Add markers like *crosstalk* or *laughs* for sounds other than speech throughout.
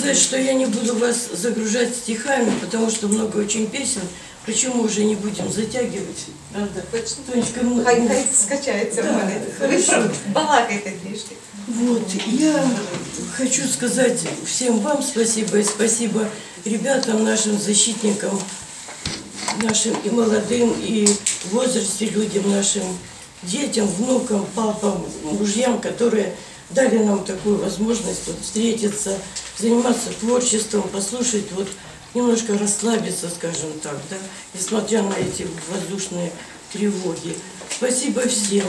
сказать, что я не буду вас загружать стихами, потому что много очень песен. Почему уже не будем затягивать? Правда? Тонечка, ну, Хай, хай скачається в Да, хорошо. балакайте трішки. Вот, я хочу сказать всем вам спасибо и спасибо ребятам, нашим защитникам, нашим и молодым, и в возрасте людям, нашим детям, внукам, папам, мужьям, которые дали нам такую возможность вот, встретиться, заниматься творчеством, послушать, вот немножко расслабиться, скажем так, да, несмотря на эти воздушные тревоги. Спасибо всем.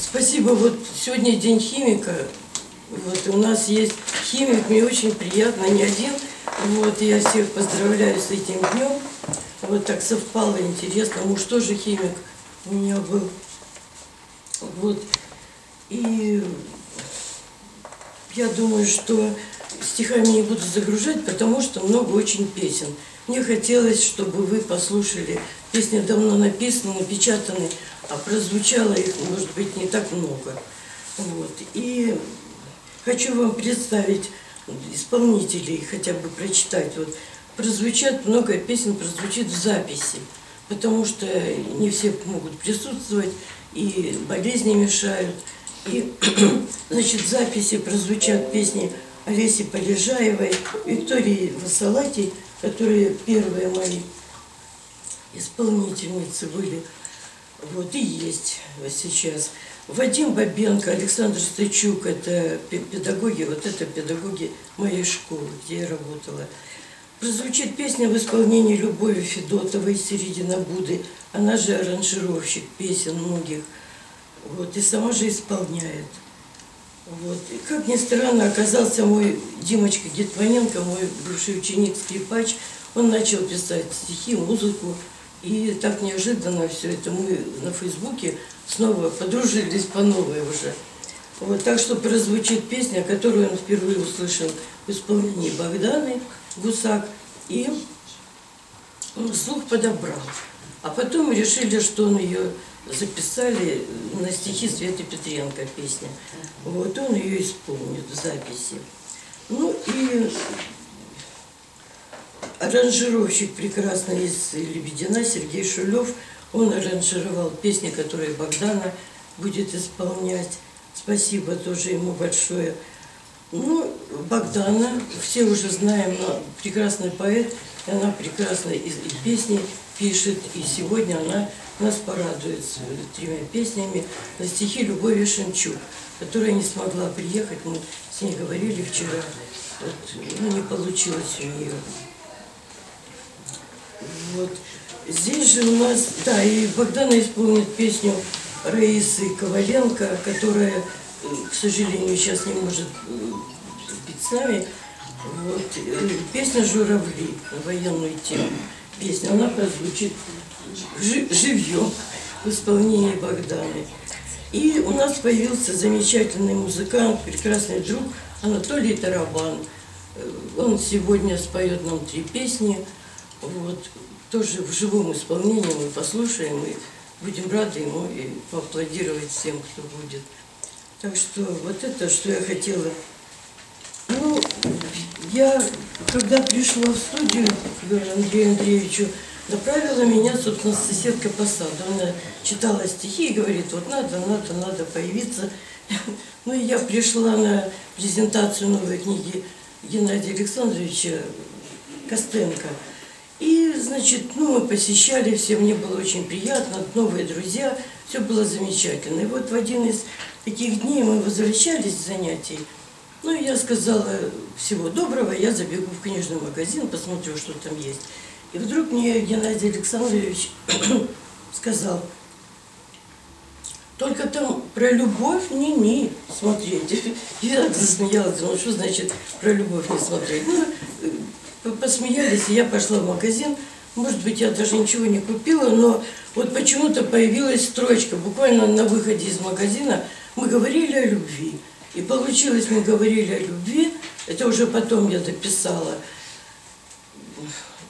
Спасибо. Вот сегодня день химика. Вот у нас есть химик, мне очень приятно, не один. Вот я всех поздравляю с этим днем. Вот так совпало, интересно. Муж тоже химик у меня был. Вот. И я думаю, что стихами не буду загружать, потому что много очень песен. Мне хотелось, чтобы вы послушали. Песни давно написаны, напечатаны, а прозвучало их, может быть, не так много. Вот. И хочу вам представить исполнителей, хотя бы прочитать. Вот. Прозвучат, много песен прозвучит в записи, потому что не все могут присутствовать, и болезни мешают. И, *clears throat* значит, в записи прозвучат песни Олеси Полежаевой, Виктории Васалати, которые первые мои исполнительницы были. Вот и есть сейчас. Вадим Бабенко, Александр Стычук, это пе- педагоги, вот это педагоги моей школы, где я работала. Прозвучит песня в исполнении Любови Федотовой «Середина Буды». Она же аранжировщик песен многих. Вот, и сама же исполняет. Вот. И как ни странно, оказался мой Димочка Гетманенко, мой бывший ученик скрипач. Он начал писать стихи, музыку. И так неожиданно все это мы на Фейсбуке снова подружились по новой уже. Вот, так что прозвучит песня, которую он впервые услышал в исполнении Богданы Гусак. И слух подобрал. А потом решили, что он ее записали на стихи Светы Петренко песня. Вот он ее исполнит в записи. Ну и аранжировщик прекрасный из Лебедина Сергей Шулев, он аранжировал песни, которые Богдана будет исполнять. Спасибо тоже ему большое. Ну, Богдана, все уже знаем, но прекрасный поэт, она прекрасно и, и песни пишет, и сегодня она нас порадует тремя песнями на стихи Любови Шемчук, которая не смогла приехать, мы с ней говорили вчера, вот, ну, не получилось у нее. Вот. Здесь же у нас, да, и Богдана исполнит песню Раисы Коваленко, которая, к сожалению, сейчас не может быть с нами. Вот. э, Песня «Журавли» на военную тему. Песня, она прозвучит живьем в исполнении Богданы. И у нас появился замечательный музыкант, прекрасный друг Анатолий Тарабан. Э, Он сегодня споет нам три песни. Вот. Тоже в живом исполнении мы послушаем и будем рады ему и поаплодировать всем, кто будет. Так что вот это, что я хотела. Ну, я, когда пришла в студию к Андрею Андреевичу, направила меня, собственно, соседка по саду. Она читала стихи и говорит, вот надо, надо, надо появиться. *laughs* Ну и я пришла на презентацию новой книги Геннадия Александровича Костенко. И, значит, ну, мы посещали все, мне было очень приятно, новые друзья, все было замечательно. И вот в один из таких дней мы возвращались с занятий, ну, и я сказала, всего доброго, я забегу в книжный магазин, посмотрю, что там есть. И вдруг мне Геннадий Александрович *clears throat* сказал, только там про любовь не-не смотреть. *laughs* Я так засмеялась, думала, что значит про любовь не смотреть. Ну, э, посмеялись, и я пошла в магазин. Может быть, я даже ничего не купила, но вот почему-то появилась строчка. Буквально на выходе из магазина мы говорили о любви. И получилось, мы говорили о любви. Это уже потом я дописала.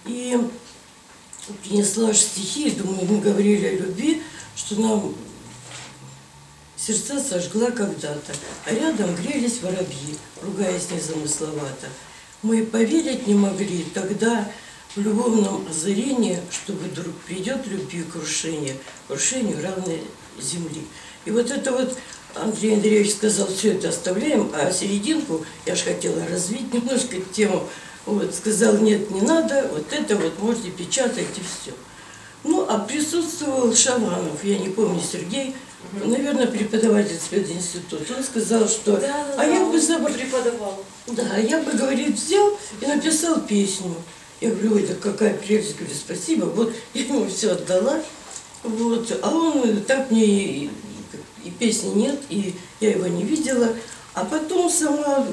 И принесла стихи, думаю, мы говорили о любви, что нам сердца сожгла когда-то, а рядом грелись воробьи, ругаясь незамысловато. Мы поверить не могли тогда в любовном озарении, что вдруг придет любви крушение, крушению равной земли. И вот это вот Андрей Андреевич сказал, все это оставляем, а серединку, я же хотела развить немножко тему, вот, сказал, нет, не надо, вот это вот можете печатать и все. Ну, а присутствовал Шаванов, я не помню, Сергей, наверное, преподаватель специнститута. Он сказал, что... а я бы забр- преподавала. да, я бы, говорит, взял и написал песню. Я говорю, ой, да какая прелесть, говорю, спасибо. Вот *laughs* я ему все отдала. Вот. А он так мне и, и песни нет, и я его не видела. А потом сама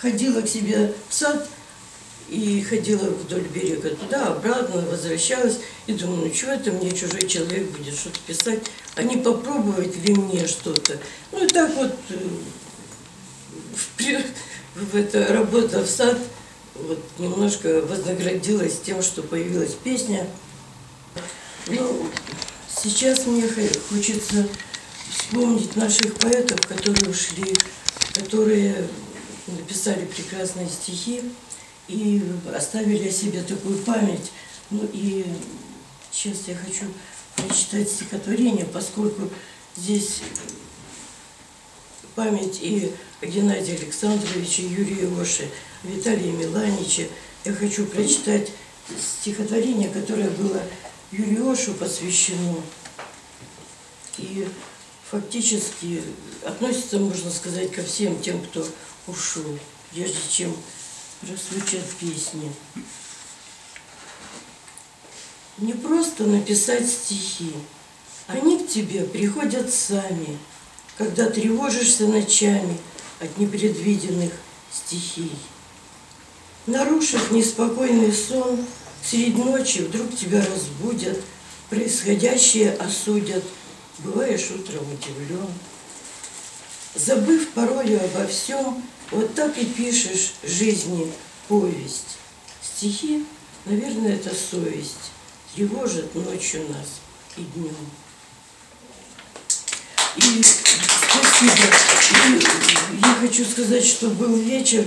ходила к себе в сад и ходила вдоль берега туда, обратно, возвращалась. И думаю, ну что это мне чужой человек будет что-то писать, а не попробовать ли мне что-то. Ну и так вот э, в, в это работа в сад вот немножко вознаградилась тем, что появилась песня. Ну, сейчас мне хо- хочется вспомнить наших поэтов, которые ушли, которые написали прекрасные стихи и оставили о себе такую память. Ну и сейчас я хочу прочитать стихотворение, поскольку здесь память и о Геннадии Александровиче, Юрии Оши, Виталии Миланиче. Я хочу прочитать стихотворение, которое было Юрию Ошу посвящено. И фактически относится, можно сказать, ко всем тем, кто ушел, прежде чем прозвучат песни. Не просто написать стихи, они к тебе приходят сами, когда тревожишься ночами от непредвиденных стихий. Нарушив неспокойный сон, средь ночи вдруг тебя разбудят, происходящее осудят, бываешь утром удивлен. Забыв порою обо всем, вот так и пишешь жизни повесть. Стихи, наверное, это совесть, тревожит ночью нас и днем. И спасибо. Я хочу сказать, что был вечер,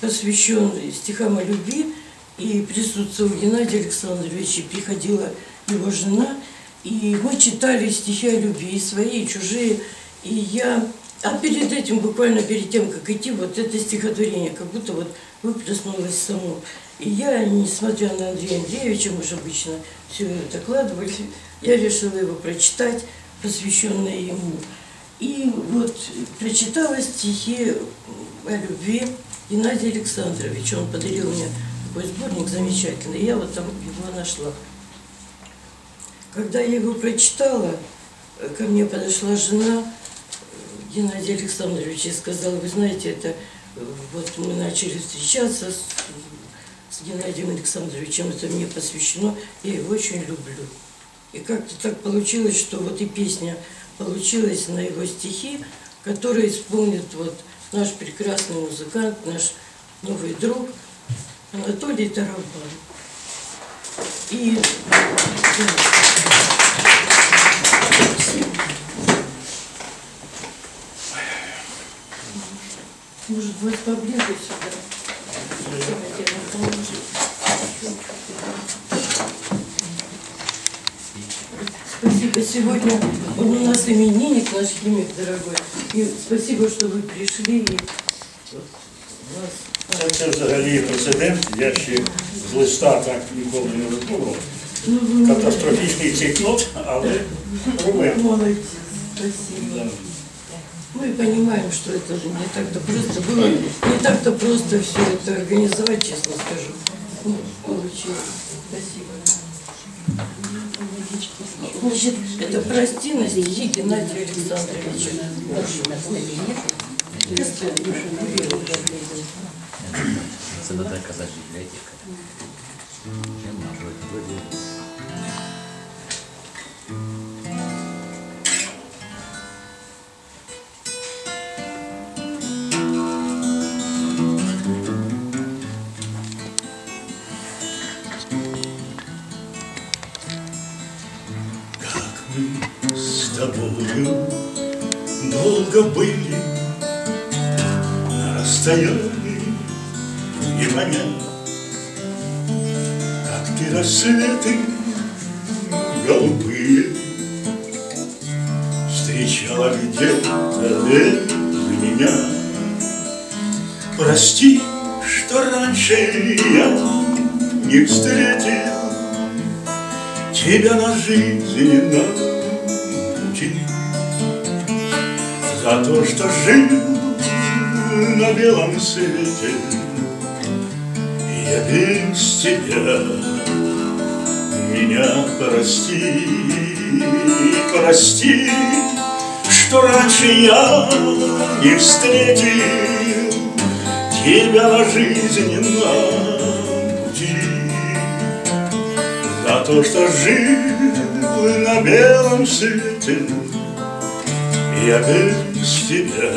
посвящен стихам о любви, и присутствовал Геннадий Александрович, и приходила его жена, и мы читали стихи о любви, и свои, и чужие, и я... А перед этим, буквально перед тем, как идти, вот это стихотворение, как будто вот выплеснулось само. И я, несмотря на Андрея Андреевича, мы же обычно все докладывали, я решила его прочитать, посвященное ему. И вот прочитала стихи о любви Геннадия Александровича. Он подарил мне такой сборник замечательный, я вот там его нашла. Когда я его прочитала, ко мне подошла жена Геннадия Александровича и сказала, вы знаете, это вот мы начали встречаться с, с Геннадием Александровичем, это мне посвящено, я его очень люблю. И как-то так получилось, что вот и песня получилась на его стихи, которые исполнит вот наш прекрасный музыкант, наш новый друг Анатолий Тарабан. И Может быть, поближе сюда. Спасибо. Сегодня у нас именинник, наш химик дорогой. И спасибо, что вы пришли. И Це, це взагалі прецедент, я ще з листа так ніколи не виконував. Катастрофічний циклот, але робив. Молодец. Спасибо. Мы понимаем, что это не так-то просто было, не так-то просто все это организовать, честно скажу. Ну, получилось. Спасибо. Значит, это прости на стихи Геннадия Александровича. Це не так тобою долго были на расстоянии И понять, как ты рассветы голубые Встречала где-то без меня. Прости, что раньше я не встретил Тебя на жизненном За то, что жил на белом свете. Я без тебя Меня прости, прости Что раньше я не встретил Тебя на жизненном пути. За то, что жил на белом свете Я без тебя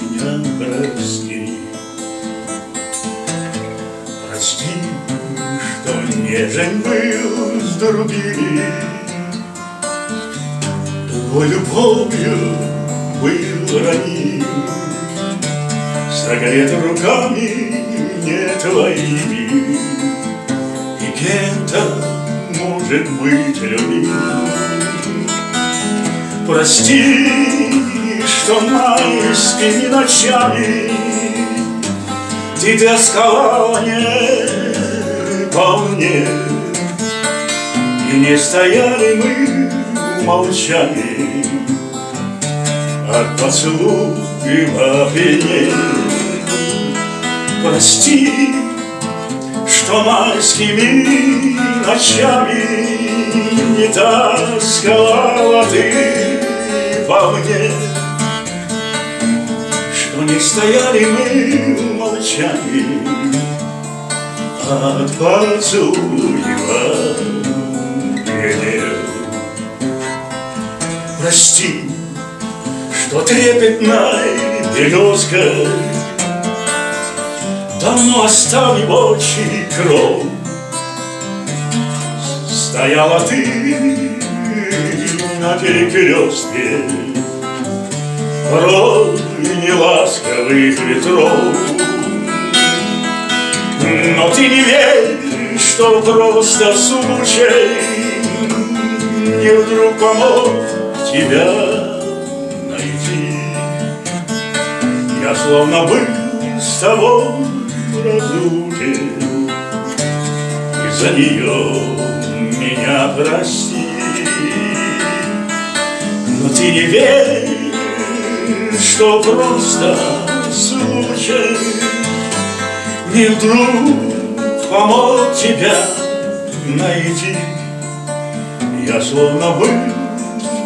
Меня прости. Прости, что нежен был с другими. Другой любовью был раним. Согрет руками не твоими. И кем-то, может быть, любим Прости, что майскими ночами Ты тосковала не по мне. И не стояли мы в молчании От поцелуев опьянения Прости, что майскими ночами Не тосковала ты по мне Что не стояли мы в молчании От поцелуева пьянел Прости, что трепетной березкой Давно оставив очи кров Стояла ты на перекрестке Порой неласковых ветров. Но ты не верь, что просто случай Не вдруг помог тебя найти. Я словно был с тобой в разлуке И за нее меня прости Но ты не верь, что просто случай Не вдруг помог тебя найти. Я словно был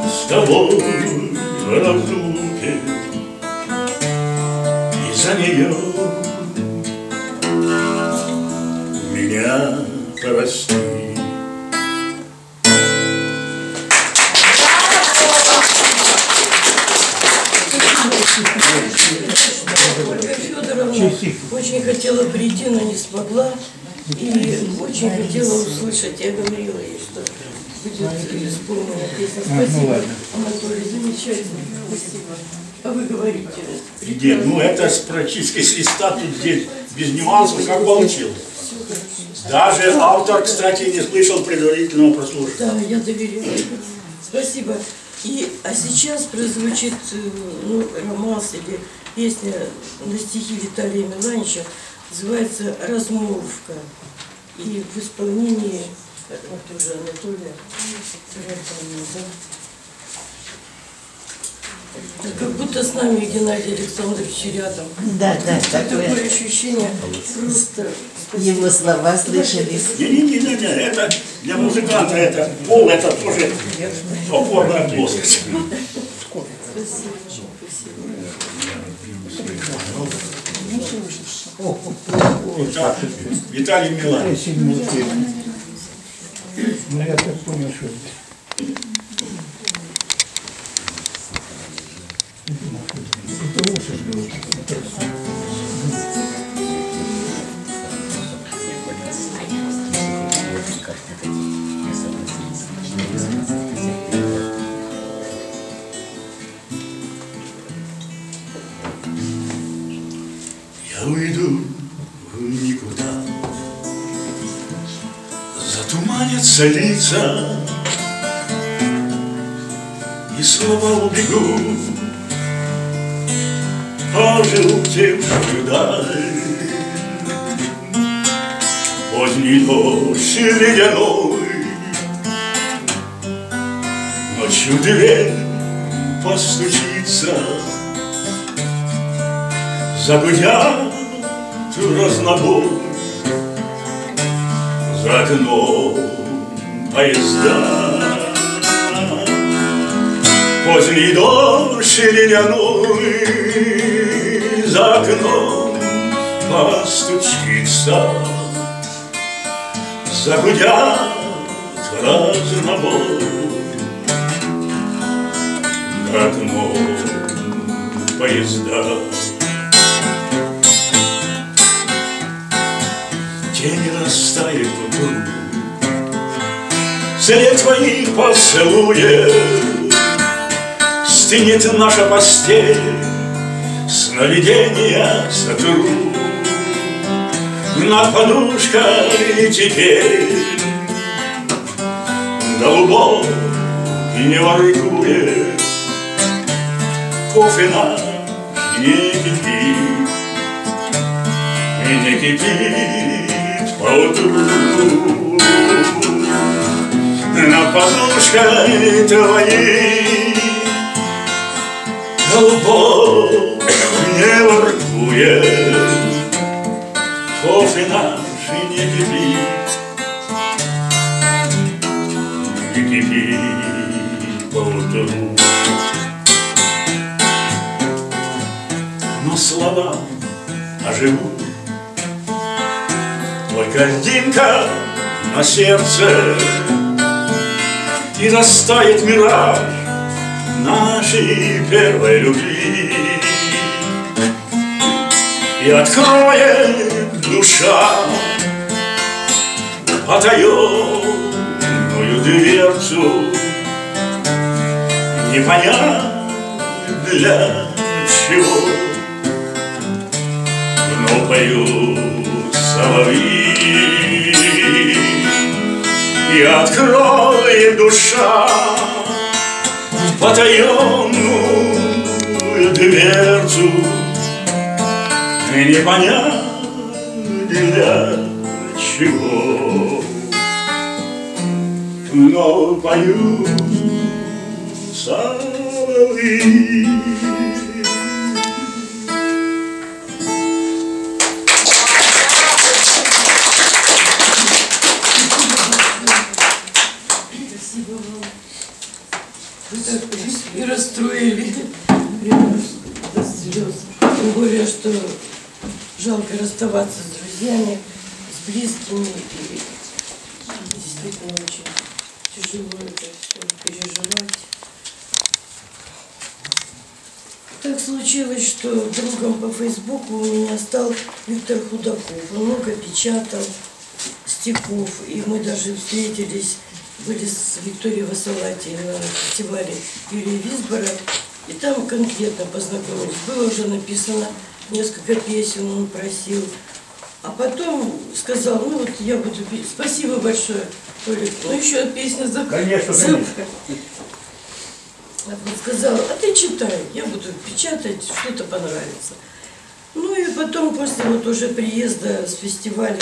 с тобой в разлуке. И за нее меня прости. Смогла. И очень хотела услышать, я говорила ей, что будет исполнена песня. Спасибо, Анатолий, замечательно. Спасибо. А вы говорите? Где? Ну это с- практически с листа тут здесь без нюансов, как получилось. Даже автор, кстати, не слышал предварительного прослушивания. Да, я доверяю. Спасибо. И, а сейчас прозвучит э, ну, романс или песня на стихи Виталия Миланича, называется «Размолвка». И в исполнении э, вот тоже Анатолия да? Как будто с нами Геннадий Александрович рядом. Да, да, Такое такое. ощущение просто... Его слова слышались. Не-не-не, это для музыканта это пол, это тоже опорная плоскость. Итак, Виталий Милан. Ну, я так понял, что... Это лучше было. Я уйду в никуда. Затуманятся лица. И слова убегут Пожелтевшую даль Поздний дождь ледяной. Ночью дверь постучится. Загудят разнобой За окном поезда. Поздний дождь ледяной За окном постучится Загудят разнобой. За окном поезда Тень растает к утру След твоих поцелуев Стынет наша постель Сновидения сотру. Над подушкой теперь Голубой и не воркует Кофе наш не кипит не кипит поутру Над подушкой твоей Голубой не воркует Кофе наш не кипит Не кипит поутру Но слова оживут Льдинка на сердце. И растает мираж нашей первой любви. И откроет душа потаенную дверцу. Не понять для чего Но поют соловьи Откроет душа потаенную дверцу. Не понять для чего. Но поют соловьи жалко расставаться с друзьями, с близкими. И действительно очень тяжело это все переживать. Так случилось, что другом по Фейсбуку у меня стал Виктор Худаков. Много печатал стихов, и мы даже встретились, были с Викторией Васалати на фестивале Юрия Висбора, и там конкретно познакомились. Было уже написано несколько песен, он просил. А потом сказал, ну вот я буду петь. Спасибо большое, Толик. Ну еще песня за... Конечно, конечно. а он сказал, а ты читай, я буду печатать, что-то понравится. Ну и потом, после вот уже приезда с фестиваля,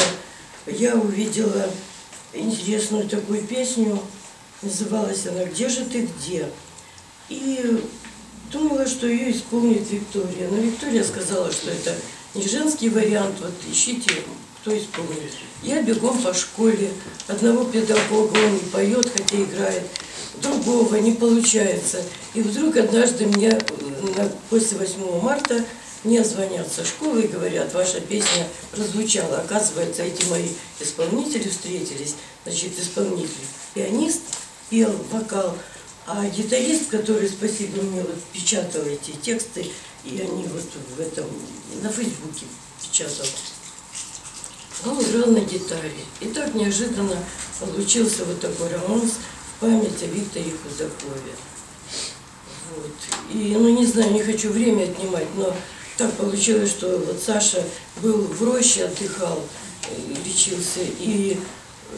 я увидела интересную такую песню, называлась она «Где же ты, где?». И думала, что ее исполнит Виктория. Но Виктория сказала, что это не женский вариант, вот ищите, кто исполнит. Я бегом по школе, одного педагога он не поет, хотя играет, другого не получается. И вдруг однажды мне после 8 марта мне звонят со школы и говорят, ваша песня прозвучала. Оказывается, эти мои исполнители встретились. Значит, исполнитель пианист пел вокал, а гитарист, который, спасибо мне, вот печатал эти тексты, и они вот в этом, на Фейсбуке печатал. Он играл на гитаре. И так неожиданно получился вот такой романс в память о Викторе Худакове. Вот. И, ну, не знаю, не хочу время отнимать, но так получилось, что вот Саша был в роще, отдыхал, э, лечился, и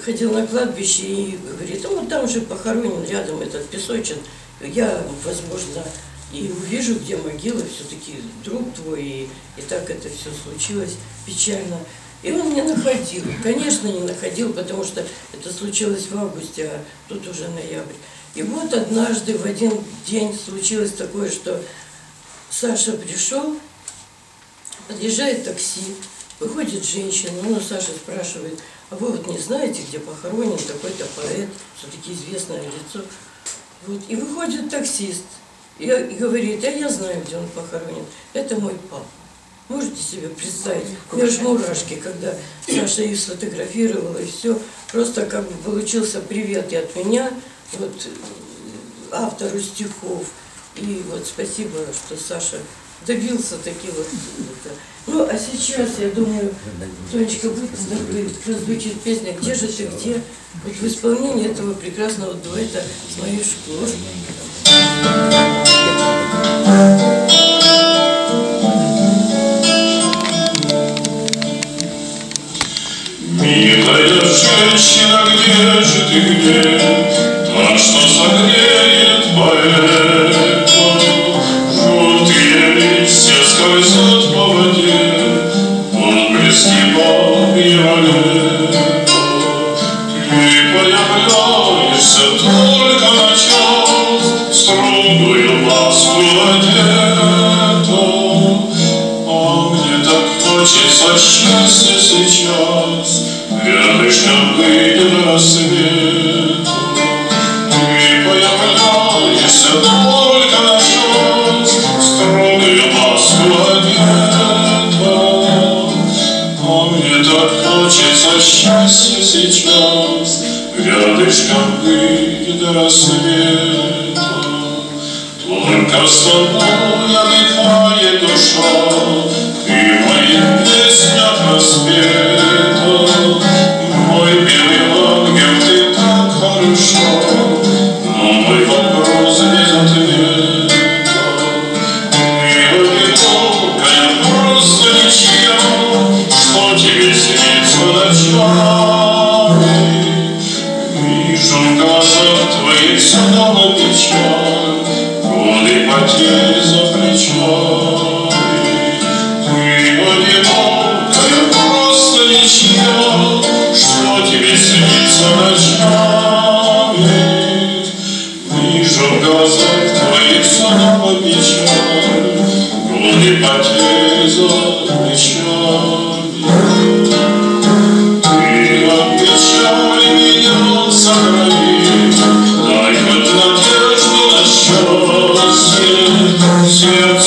ходил на кладбище и говорит, вот там же похоронен рядом этот песочин, я, возможно, и увижу, где могила, все-таки друг твой, и, и так это все случилось печально. И он не находил, конечно, не находил, потому что это случилось в августе, а тут уже ноябрь. И вот однажды в один день случилось такое, что Саша пришел, подъезжает такси, выходит женщина, ну, Саша спрашивает, а вы вот не знаете, где похоронен такой-то поэт, все-таки известное лицо. Вот, и выходит таксист и, говорит, а я знаю, где он похоронен, это мой папа. Можете себе представить? У меня же мурашки, когда Саша их сфотографировала, и все. Просто как бы получился привет и от меня, вот э, автору стихов. И вот спасибо, что Саша добился таки вот это. Ну, а сейчас, я думаю, Тонечка будет прозвучит песня «Где же ты, где?» Вот в исполнении этого прекрасного дуэта с моей школы. Милая женщина, где же ты, где? Та, что согреет поэта. Желтые скользят по воде, Отблески бабьего лета. Ты появляешься только на час, Строгую ласку одета. А мне так хочется счастья сейчас, Рядышком быть до рассвета. Рассвета. Только с Сердце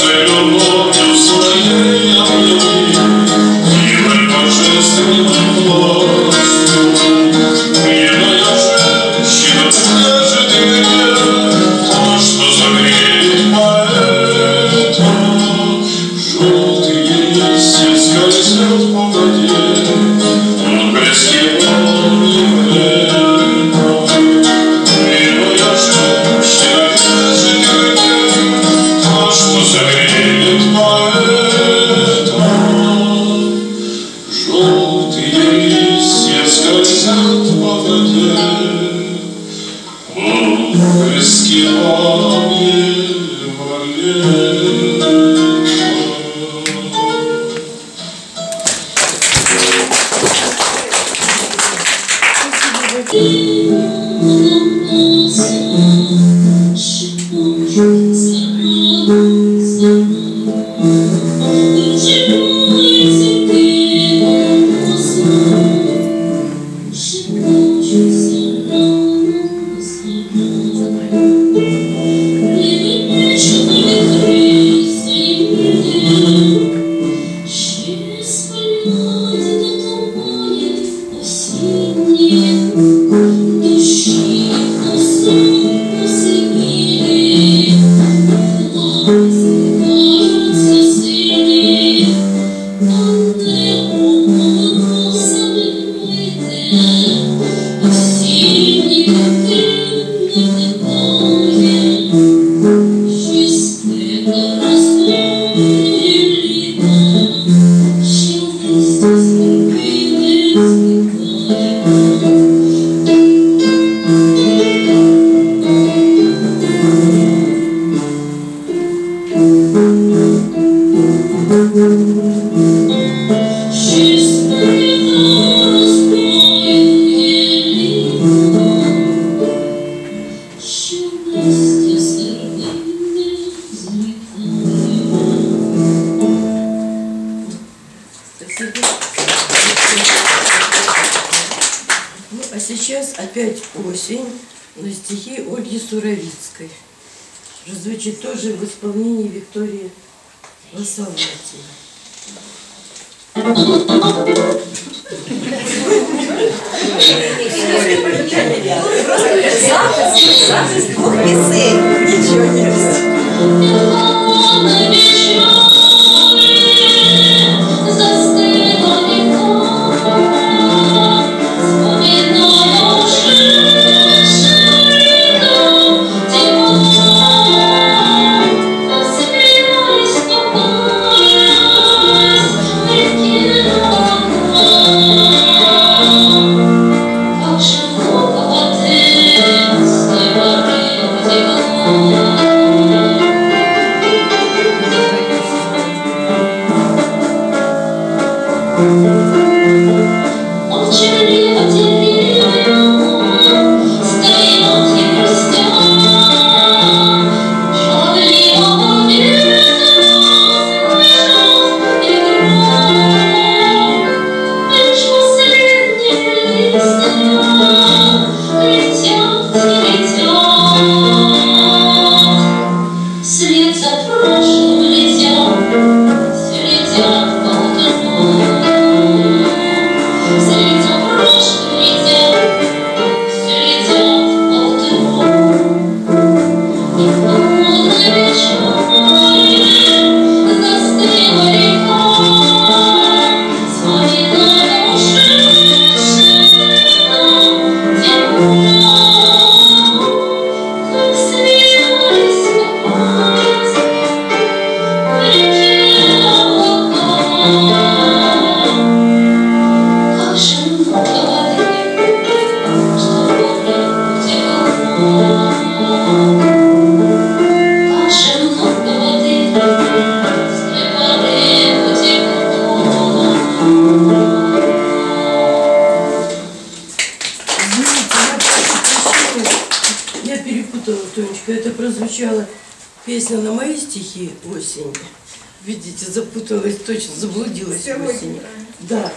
запуталась, точно заблудилась Сегодня. в осени. Да.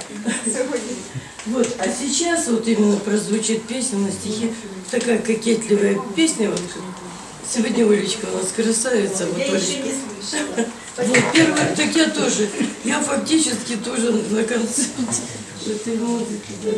Сегодня. Вот, а сейчас вот именно прозвучит песня на стихе, такая кокетливая песня. Вот сегодня Олечка у нас красавица. Вот, я Олечка. еще не. *laughs* Вот, первый, так я тоже. Я фактически тоже на концерте этой музыки. Да.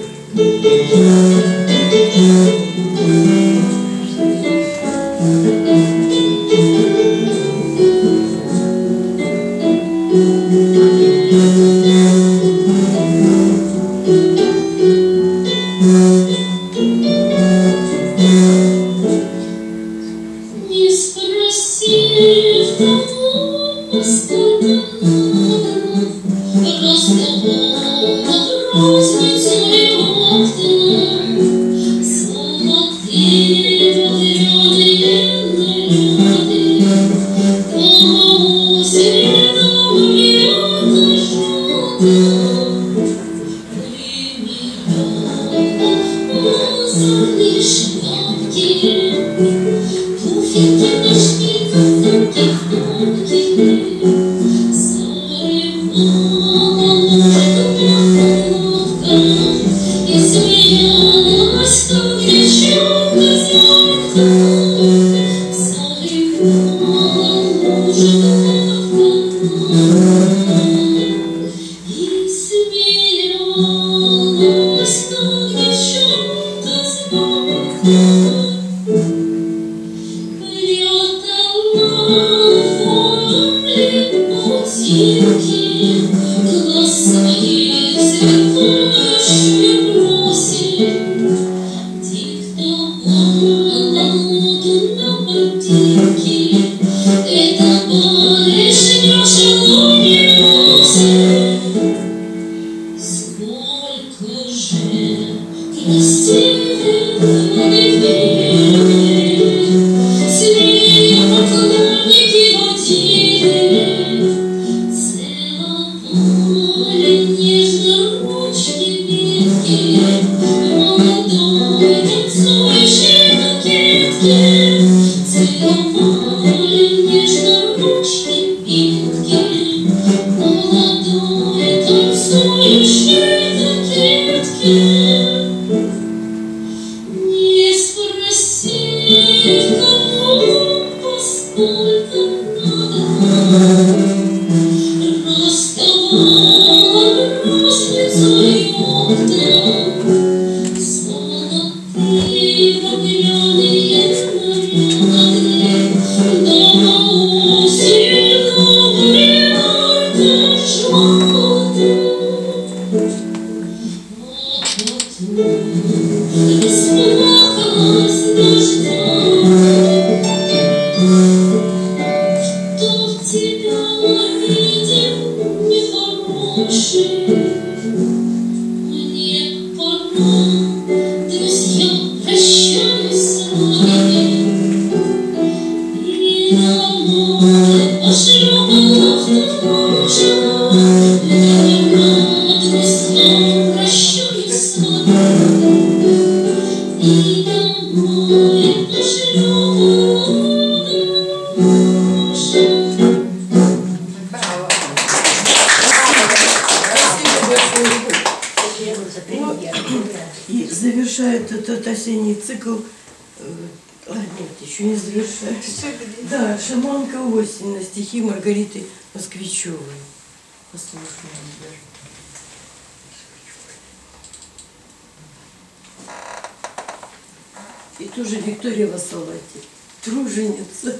Тоже Виктория Васалати. Труженица.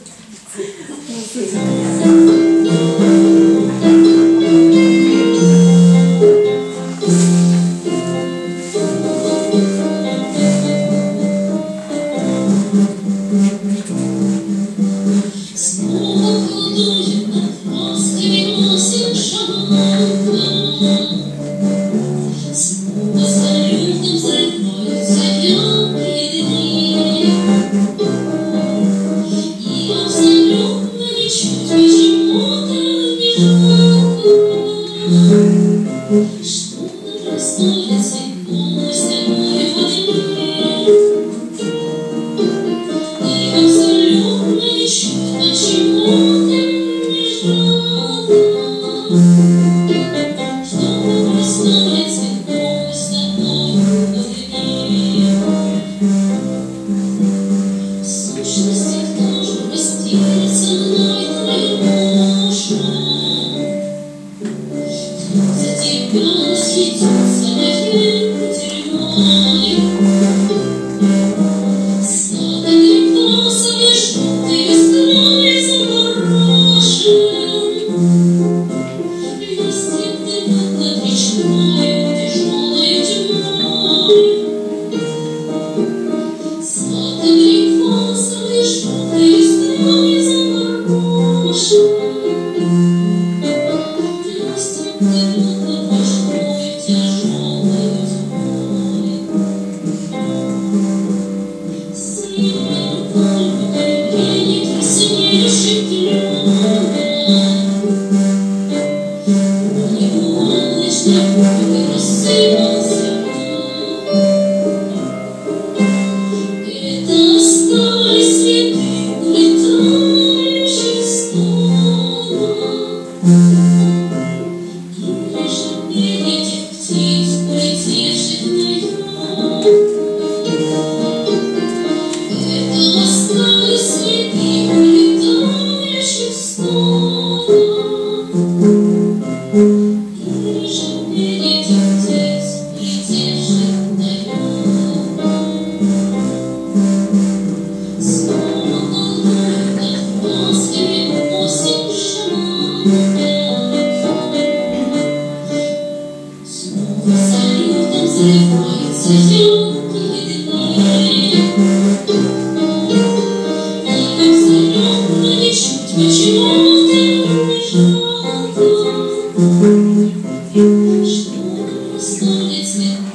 basement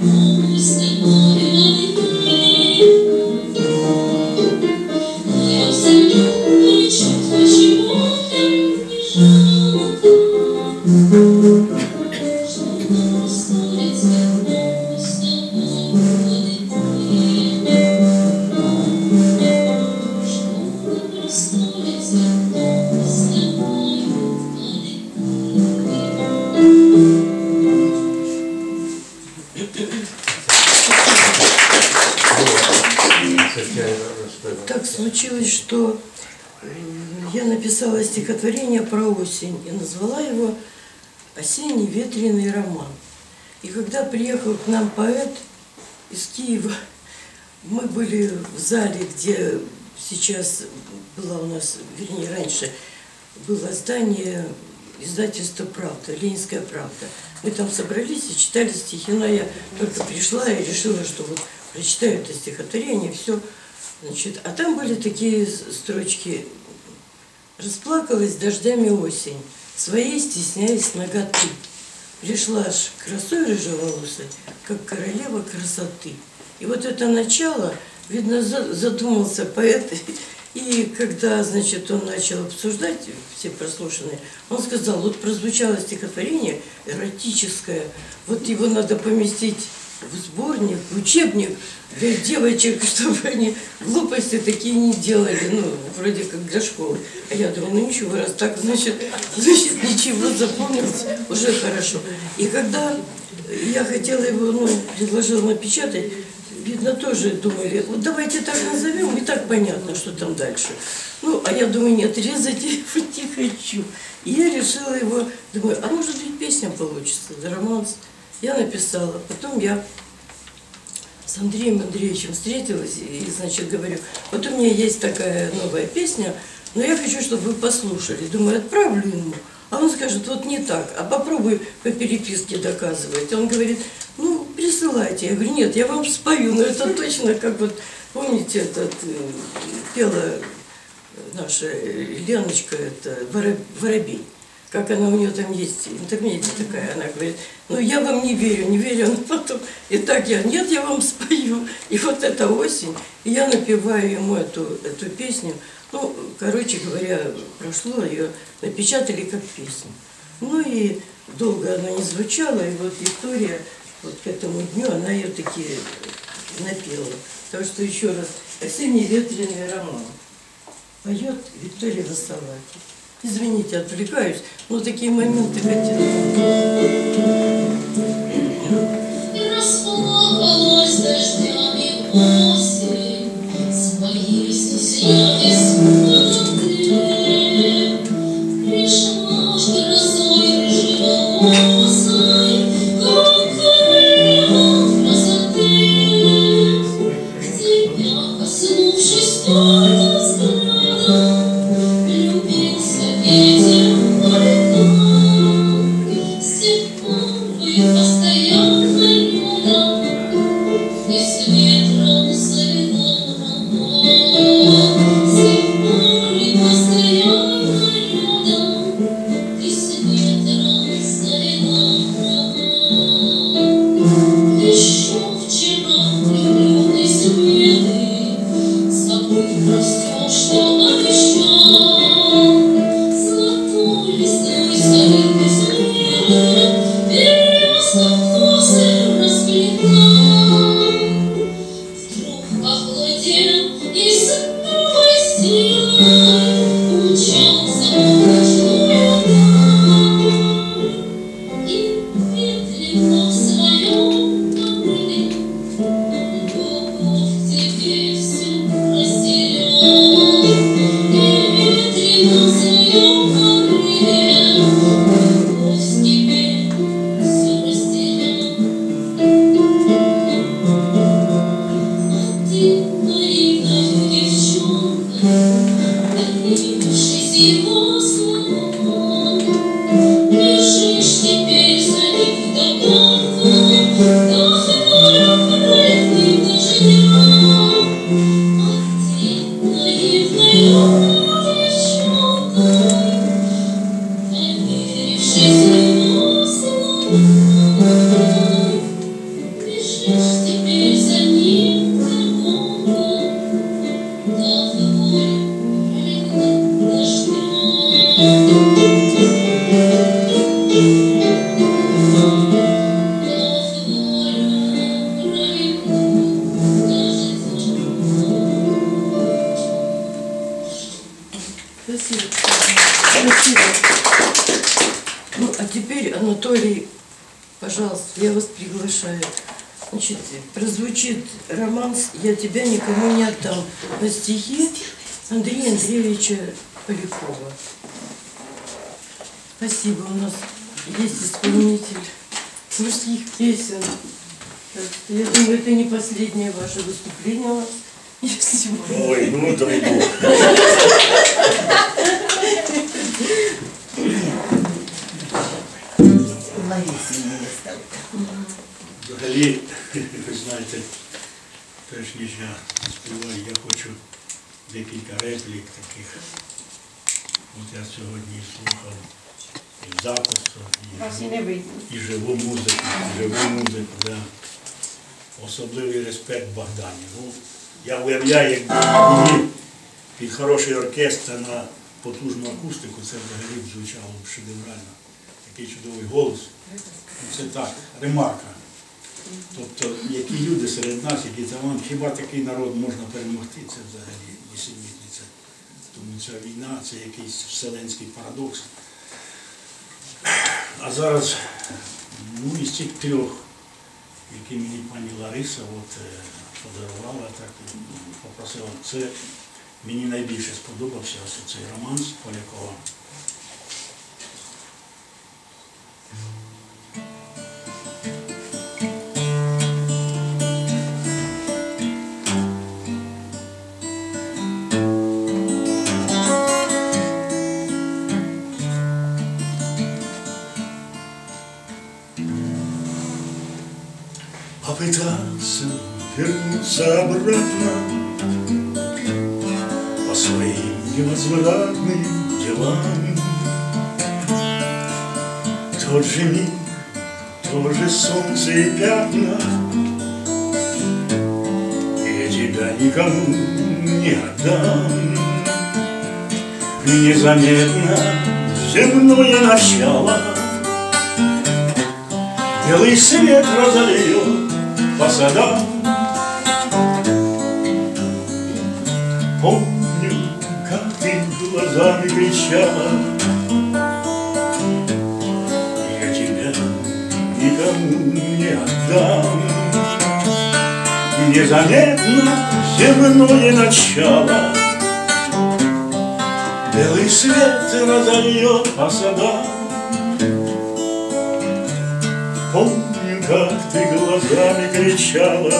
приехал к нам поэт из Киева, мы были в зале, где сейчас была у нас, вернее, раньше было здание издательства «Правда», «Ленинская правда». Мы там собрались и читали стихи, но я только пришла и решила, что вот прочитаю это стихотворение, все. Значит, а там были такие строчки Расплакалась дождями осень, своей стесняясь ноготы. Пришла ж красой рыжеволосой, как королева красоты. И вот это начало, видно, за- задумался поэт, и когда, значит, он начал обсуждать все прослушанные, он сказал, вот прозвучало стихотворение эротическое, вот его надо поместить в сборник, в учебник для девочек, *laughs* чтобы они глупости такие не делали, ну, вроде как для школы. А я думаю, ну ничего, раз так, значит, значит ничего, запомнилось, уже хорошо. И когда я хотела его, ну, предложила напечатать, видно, тоже думали, вот давайте так назовем, и так понятно, что там дальше. Ну, а я думаю, нет, резать я его не хочу. И я решила его, думаю, а может быть песня получится, романс. Я написала, потом я с Андреем Андреевичем встретилась и, значит, говорю, вот у меня есть такая новая песня, но я хочу, чтобы вы послушали. Думаю, отправлю ему. А он скажет, вот не так, а попробуй по переписке доказывать. Он говорит, ну, присылайте. Я говорю, нет, я вам спою, но это точно как вот, помните, этот, э, пела наша Леночка, это Воро- Воробей. Как она у нее там есть, в интернете такая, она говорит, ну я вам не верю, не верю, *laughs* но потом, и так я, нет, я вам спою. И вот эта осень, и я напеваю ему эту, эту песню. Ну, короче говоря, прошло, ее напечатали как песню. Ну и долго она не звучала, и вот Виктория вот к этому дню, она ее таки напела. Так что еще раз, осенний ветреный роман поет Виктория Васалати. Извините, отвлекаюсь, но такие моменты хотела. Свет Березка це взагалі несенітниця. Тому ця війна це якийсь вселенський парадокс. А зараз, ну, із цих трьох, які мені пані Лариса от, е, подарувала, так ну, попросила, це мені найбільше сподобався ось цей роман з Полякова. Вернуться обратно По своим невозвратным делам. Тот же миг, то же солнце и пятна. Я тебя никому не отдам. Незаметно земное начало. Белый свет разольет по садам кричала Я тебя никому не отдам. Незаметно земное начало. Белый свет разольет по садам. Помню, как ты глазами кричала.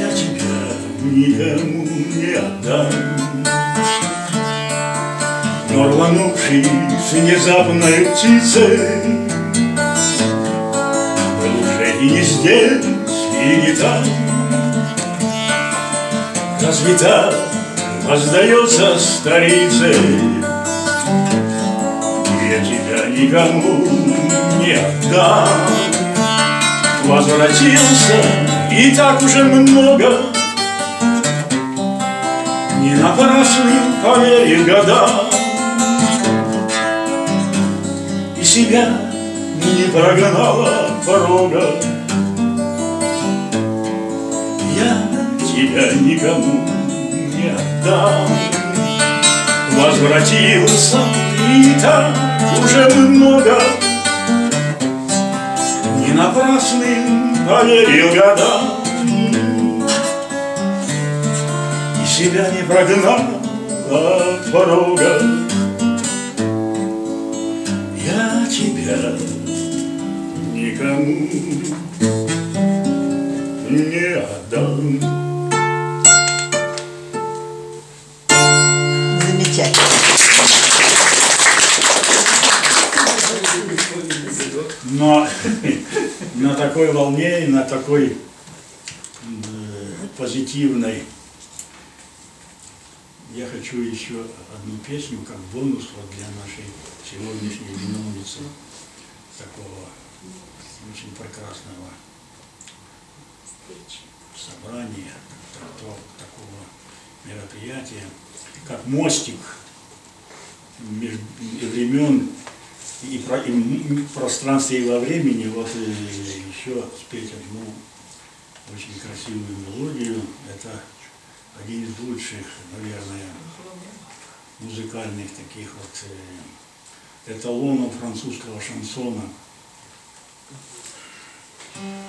Я тебя никому не отдам Но рванувшись внезапной птицей. Уже и не здесь, и не там. Разве так воздается старицей я тебя никому не отдам. Возвратился, и так уже много, Не напрасным поверь года, себя не прогнала порога. Я тебя никому не отдам возвратился, и так уже много. Не напрасным поверил годам, И себя не прогнал от порога. Не отдам. Замечательно. Но *laughs* на такой волне, и на такой позитивной я хочу еще одну песню как бонус вот для нашей сегодняшней виновницы такого очень прекрасного собрания, такого, мероприятия, как мостик между времен и, про, пространстве и во времени, вот э, еще спеть одну очень красивую мелодию. Это один из лучших, наверное, музыкальных таких вот э, эталонов французского шансона. Yeah.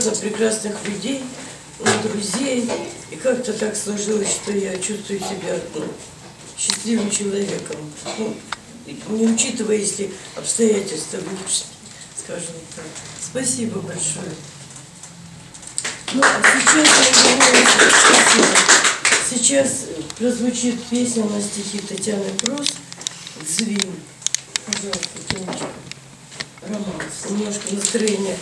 за прекрасных людей, друзей. И как-то так сложилось, что я чувствую себя ну, счастливым человеком. Ну, не учитывая, если обстоятельства лучше, скажем так. Спасибо большое. Ну, а сейчас я думаю, спасибо. Сейчас прозвучит песня на стихи Татьяны Брус «Звин». Пожалуйста, Тимочка. Роман, немножко настроение.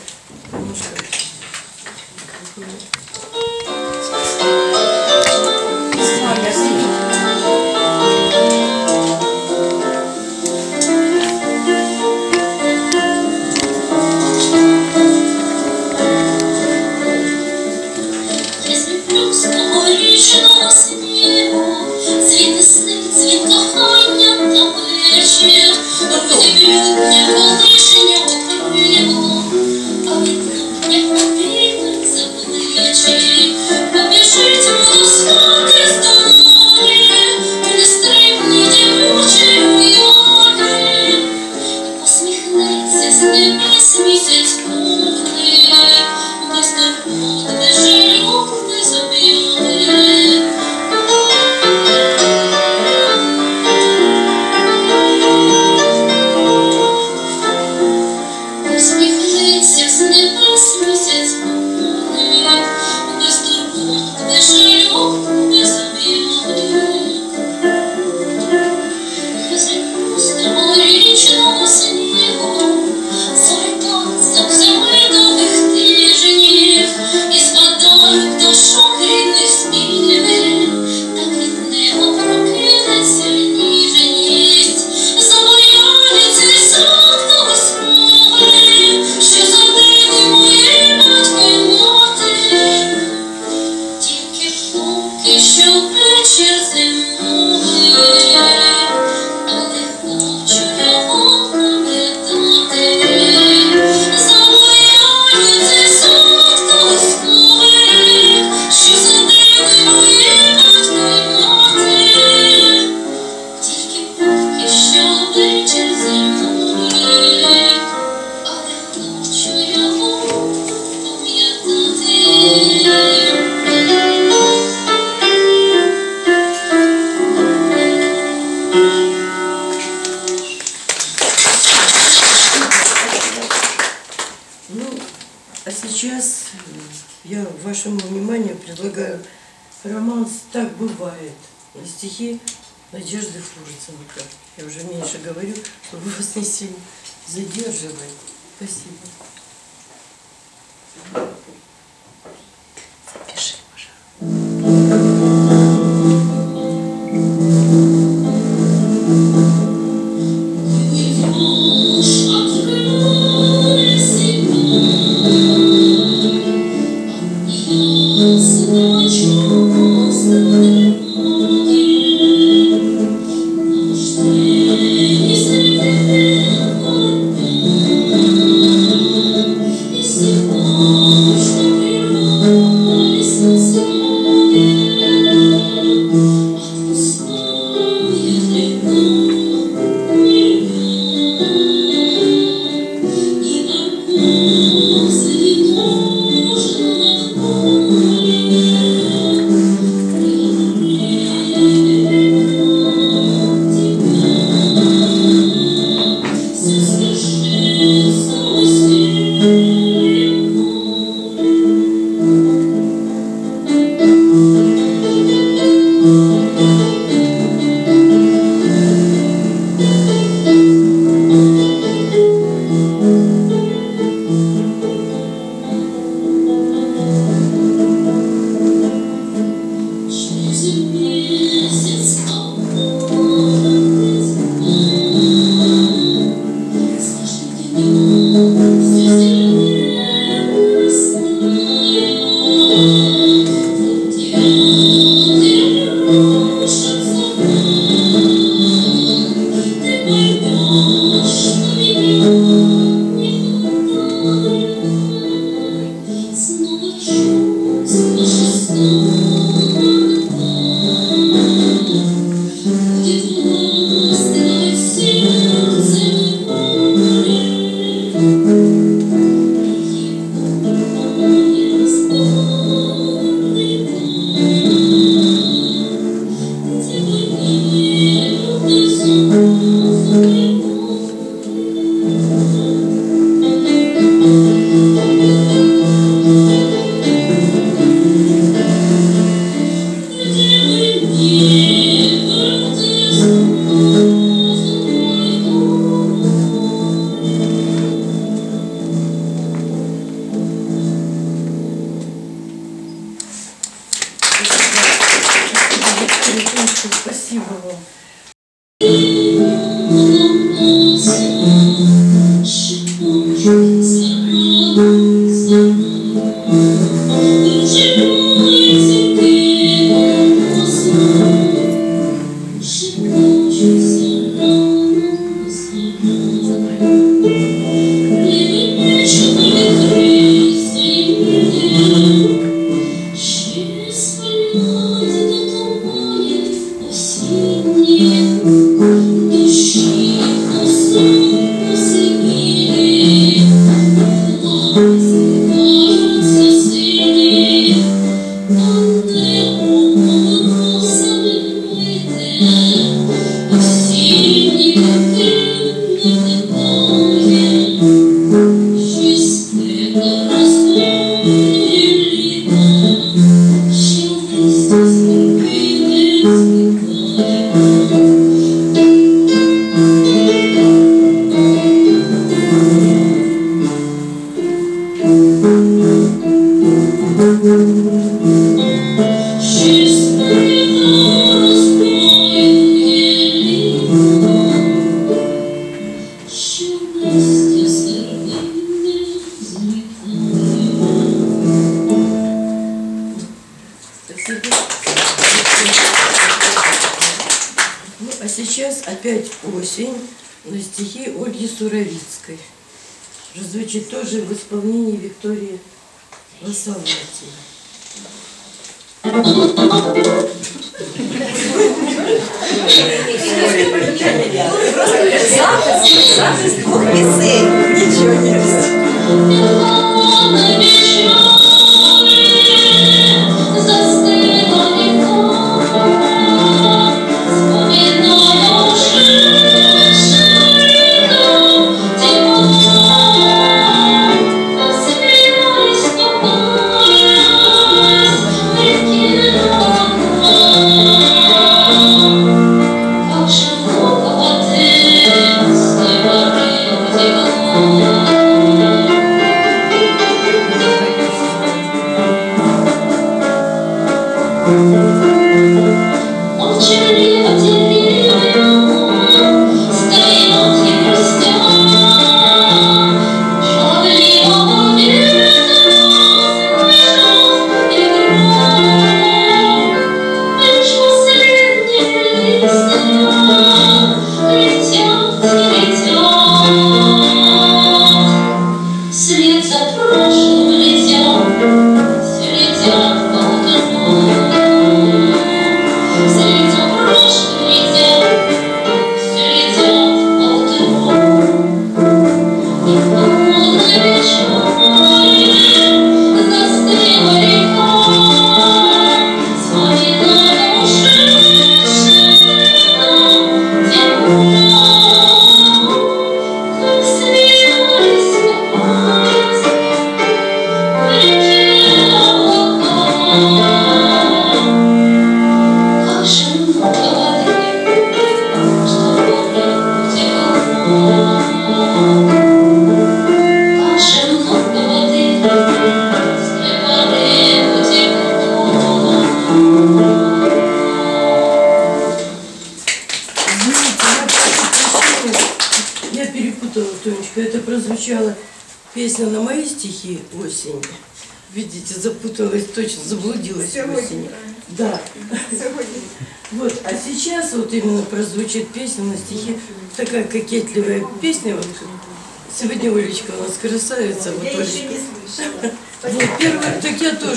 Задерживать. Спасибо.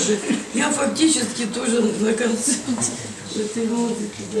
Тоже. Я фактически тоже на концерте этой музыки. да.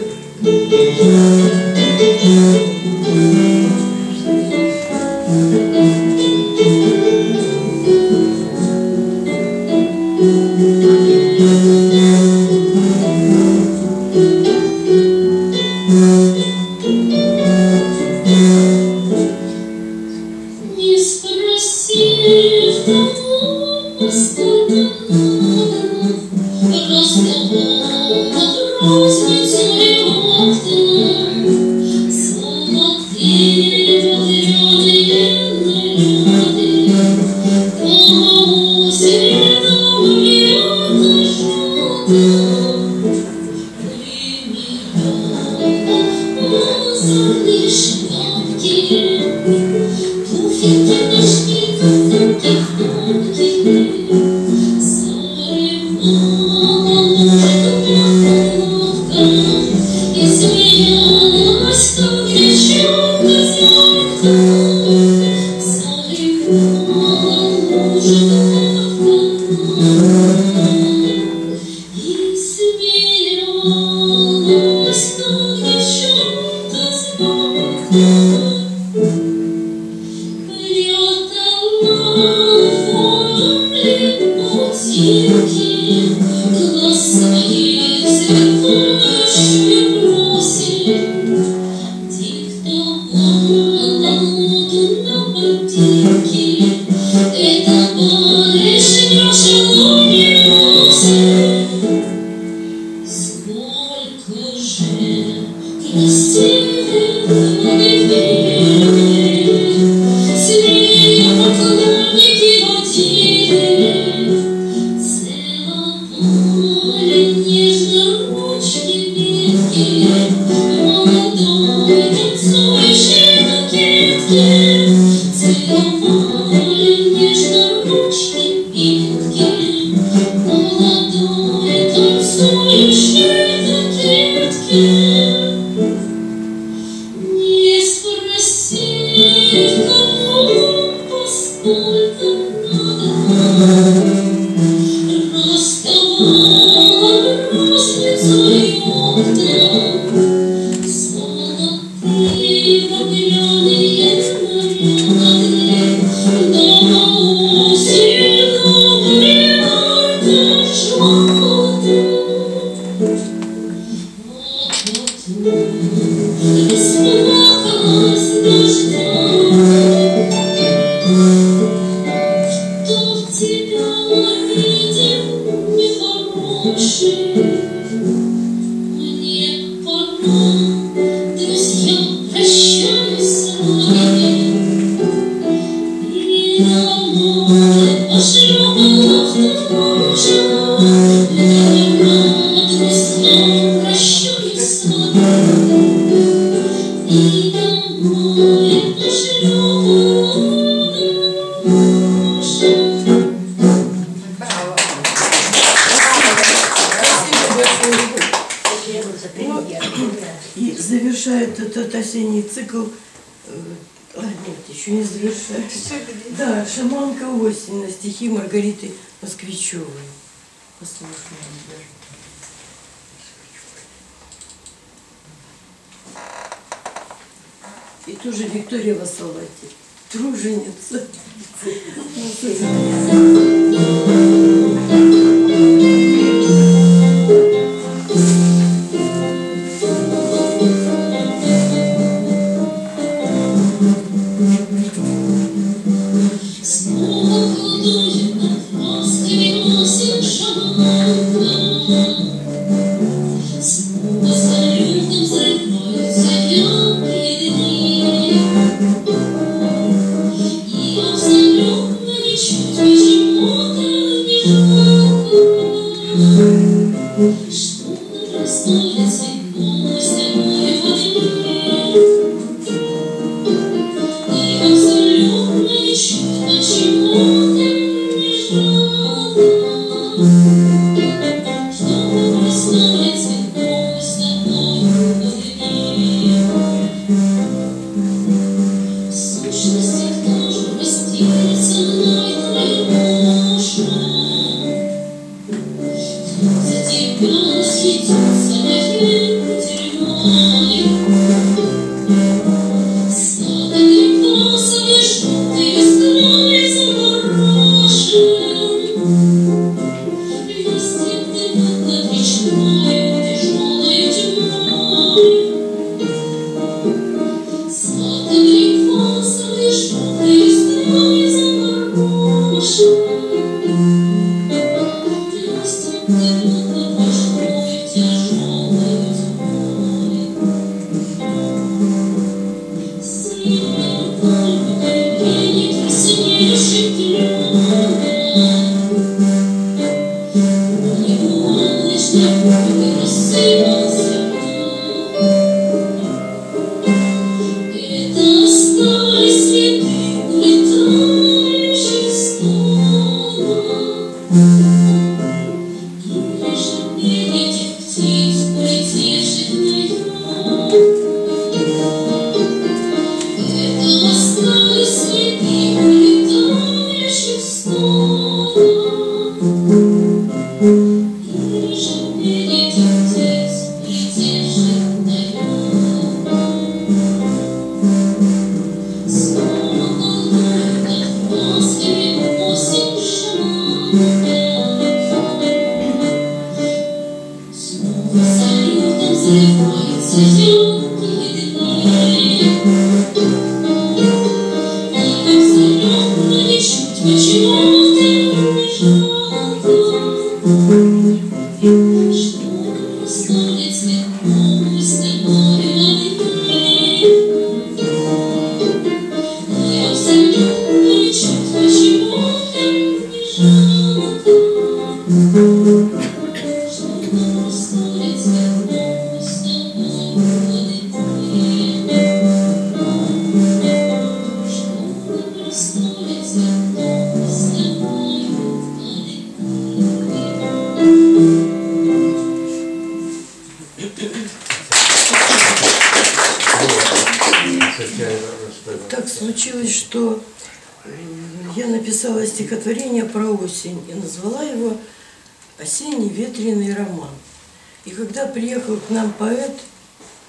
Нам поэт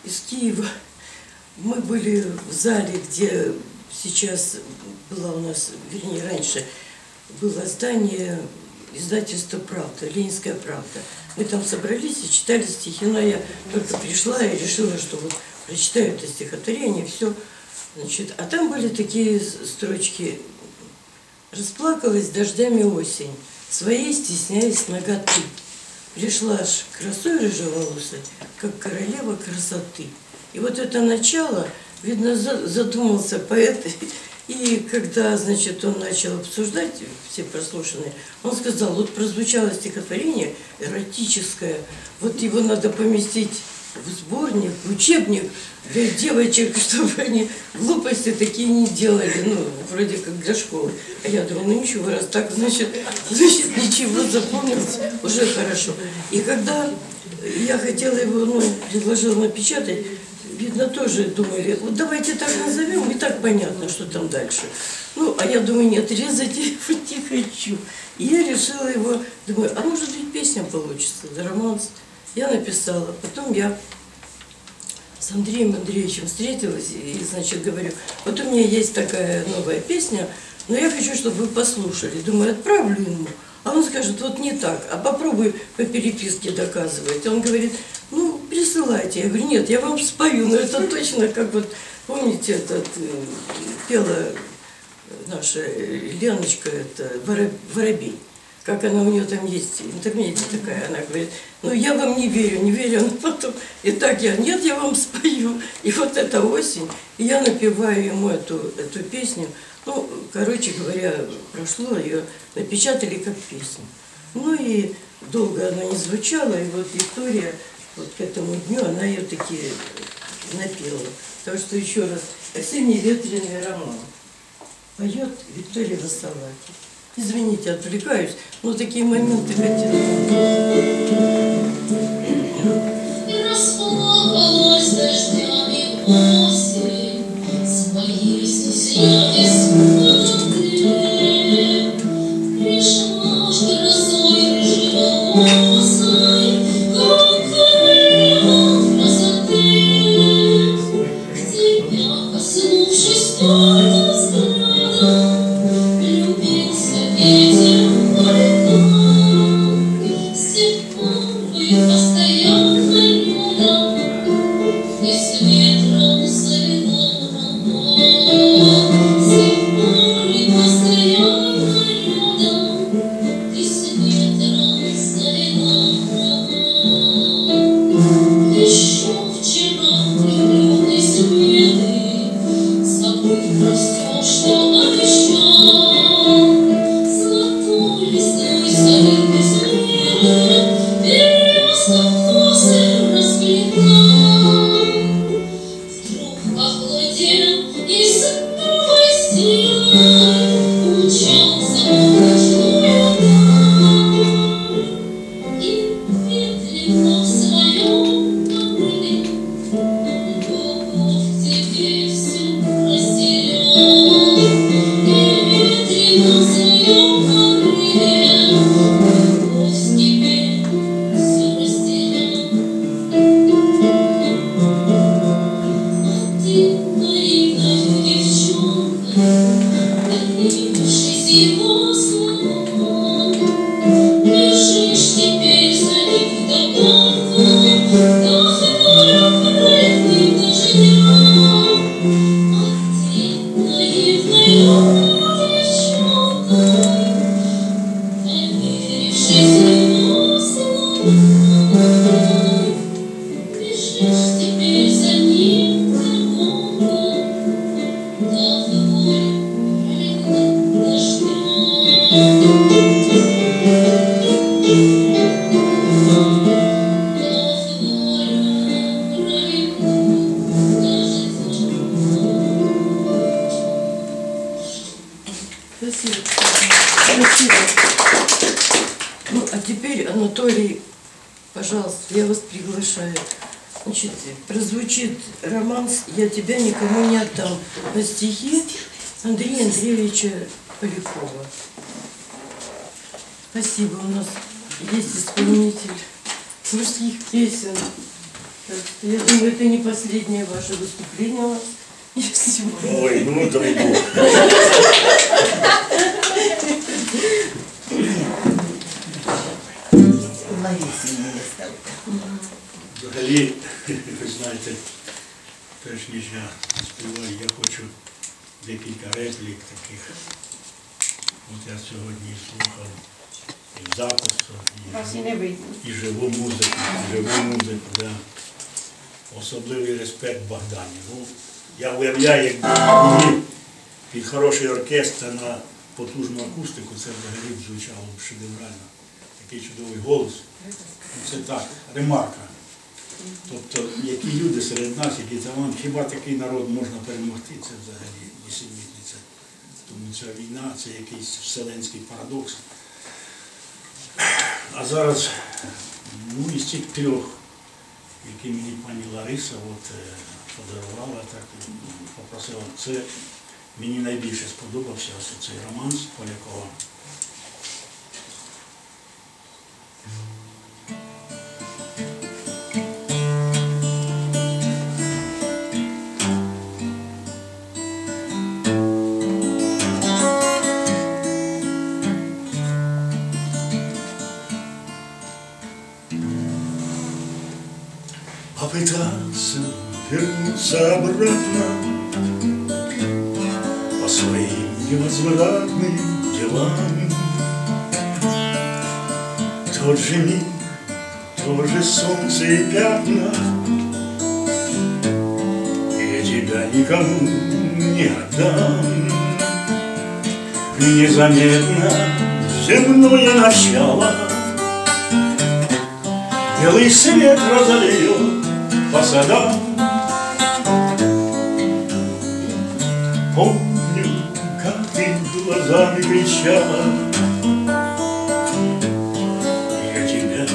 из Киева, мы были в зале, где сейчас была у нас, вернее, раньше было здание издательства «Правда», «Ленинская правда». Мы там собрались и читали стихи, но я только пришла и решила, что вот прочитаю это стихотворение, все. Значит, а там были такие строчки Расплакалась дождями осень, своей стесняясь ноготы. Пришла ж красой рыжеволосой, как королева красоты. И вот это начало, видно, за- задумался поэт, и когда, значит, он начал обсуждать все прослушанные, он сказал, вот прозвучало стихотворение эротическое, вот его надо поместить в сборник, в учебник девочек, чтобы они глупости такие не делали, ну, вроде как для школы. А я думаю, ну ничего, раз так, значит, значит ничего, запомнилось, уже хорошо. И когда я хотела его, ну, предложила напечатать, видно, тоже думали, вот давайте так назовем, и так понятно, что там дальше. Ну, а я думаю, нет, резать я его не хочу. И я решила его, думаю, а может быть песня получится, да, романс. Я написала, потом я с Андреем Андреевичем встретилась и, значит, говорю, вот у меня есть такая новая песня, но я хочу, чтобы вы послушали. Думаю, отправлю ему. А он скажет, вот не так, а попробуй по переписке доказывать. Он говорит, ну, присылайте. Я говорю, нет, я вам спою, но это точно как вот, помните, этот, э, пела наша Леночка, это Воро- Воробей. Как она у нее там есть, интернете такая, она говорит, ну я вам не верю, не верю, но потом, и так я, нет, я вам спою. И вот эта осень, и я напеваю ему эту, эту песню. Ну, короче говоря, прошло, ее напечатали как песню. Ну и долго она не звучала, и вот Виктория вот к этому дню, она ее таки напела. Так что еще раз, осенний ветреный роман поет Виктория Васалаки. Извините, отвлекаюсь, но такие моменты хотела. «Я тебя никому не отдам» на стихи Андрея Андреевича Полякова. Спасибо, у нас есть исполнитель мужских песен. Так что я думаю, это не последнее ваше выступление у нас сегодня. Ой, ну дай Бог. Ловісіння ставка. Взагалі, ви знаєте, перш ніж я співаю, я хочу декілька реплік таких. От я сьогодні слухав і запису, і, живу- і живу музику, і живу музику, да. Особливий респект Богдані. Ну, я уявляю, якби під хороший оркестр на потужну акустику, це взагалі б звучало б шедеврально. Такий чудовий голос. Ну, Це так, ремарка. Тобто, які люди серед нас, які талант, хіба такий народ можна перемогти, це взагалі несенітниця. Тому ця війна це якийсь вселенський парадокс. А зараз, ну, із цих трьох, які мені пані Лариса от, е, подарувала, так м, попросила, це мені найбільше сподобався ось цей роман Полякова. Вернуться обратно По своим невозвратным делам. Тот же миг, то же солнце и пятна. Я тебя никому не отдам. Незаметно земное начало. Белый свет разольет по садам кричала Я тебя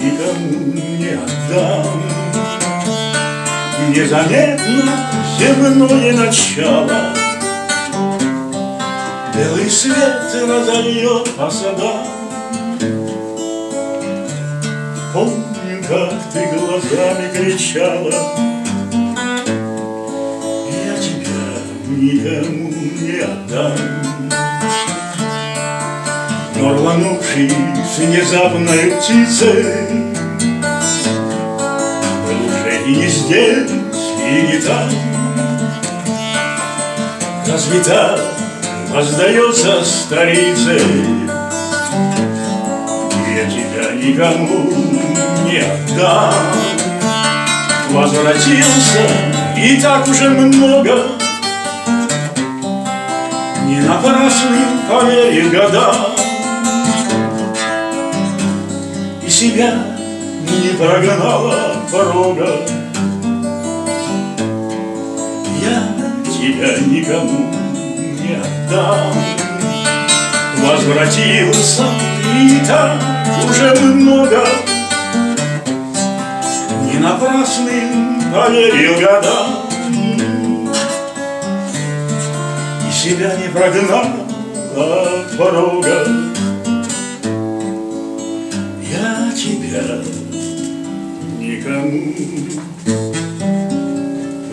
никому не отдам Незаметно земное начало. Белый свет разольет по садам. Помню, как ты глазами кричала. Я тебя никому не отдам Но рванувшись внезапной птицей Был уже и не здесь, и не там. Разве так воздается старицей я тебя никому не отдам. Возвратился, и так уже много. Поверил годам. И себя не прогнала порога Я тебя никому не отдам. Возвратился и так уже много. Не напрасным поверил годам. И себя не прогнал от порога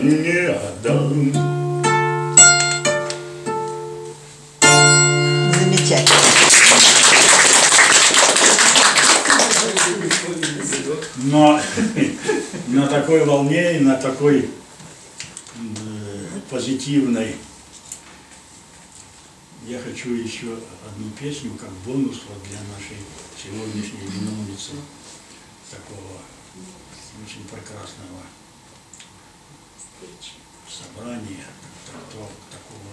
не отдам Замечательно. Но *laughs* на такой волне и на такой позитивной я хочу еще одну песню как бонус вот для нашей сегодняшней виновницы такого очень прекрасного собрания, такого, такого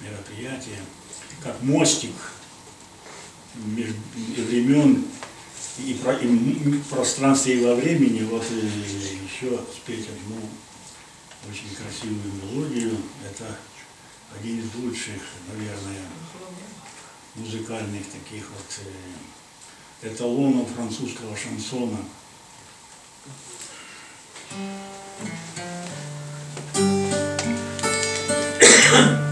мероприятия, как мостик между времен и, про, и пространстве и во времени, вот э, еще спеть одну очень красивую мелодию. Это один из лучших, наверное, музыкальных таких вот э, эталонов французского шансона. Huh?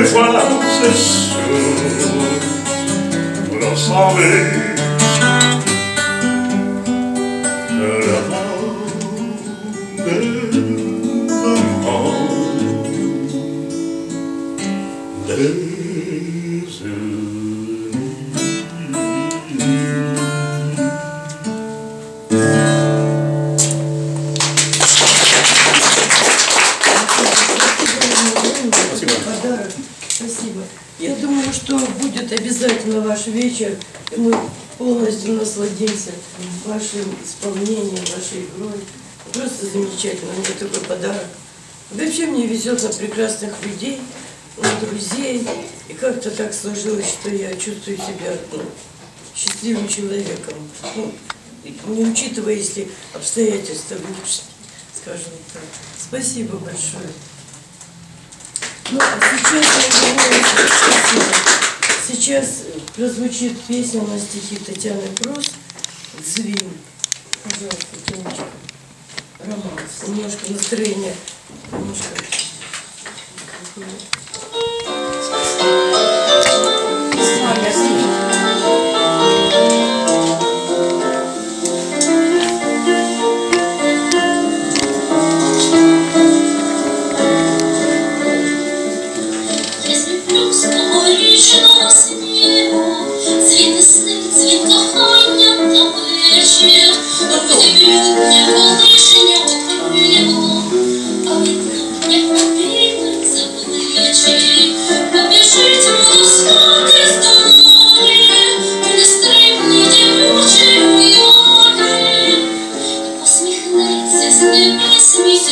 Quelle fois la. Вашим исполнением, вашей игрой. Просто замечательно. Мне такой подарок. Вообще мне везет на прекрасных людей, на друзей. И как-то так сложилось, что я чувствую себя ну, счастливым человеком. Ну, не учитывая, если обстоятельства внешние, скажем так. Спасибо большое. Ну, а сейчас, я сейчас прозвучит песня на стихи Татьяны Прос «Звин». Пожалуйста, Тонечка. Романс. Немножко настроение. Немножко. Если Сміхнеться з ними сміх.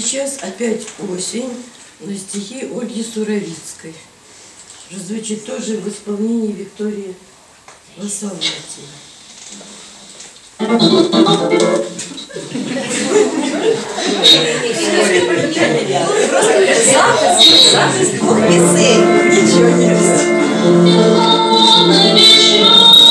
Сейчас опять осень на стихи Ольги Суровицкой. Звучит тоже в исполнении Виктории Лосовати. Запис, запис двох пісень. Нічого не След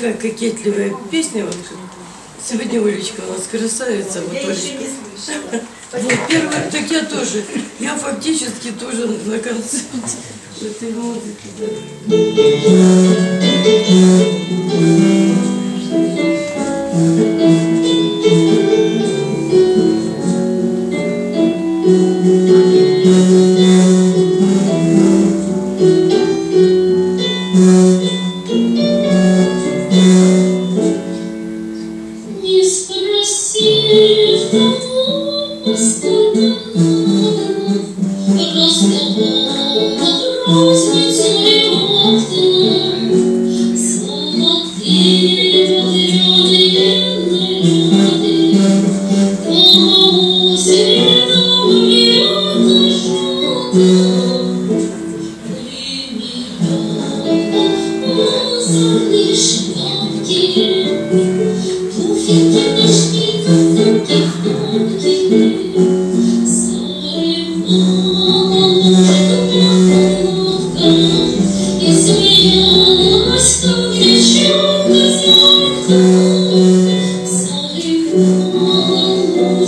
такая кокетливая песня. Вот. Сегодня Олечка у нас красавица. Вот Олечка. *laughs* Вот, первый, так я тоже. Я фактически тоже на концерте *laughs* этой музыки. да.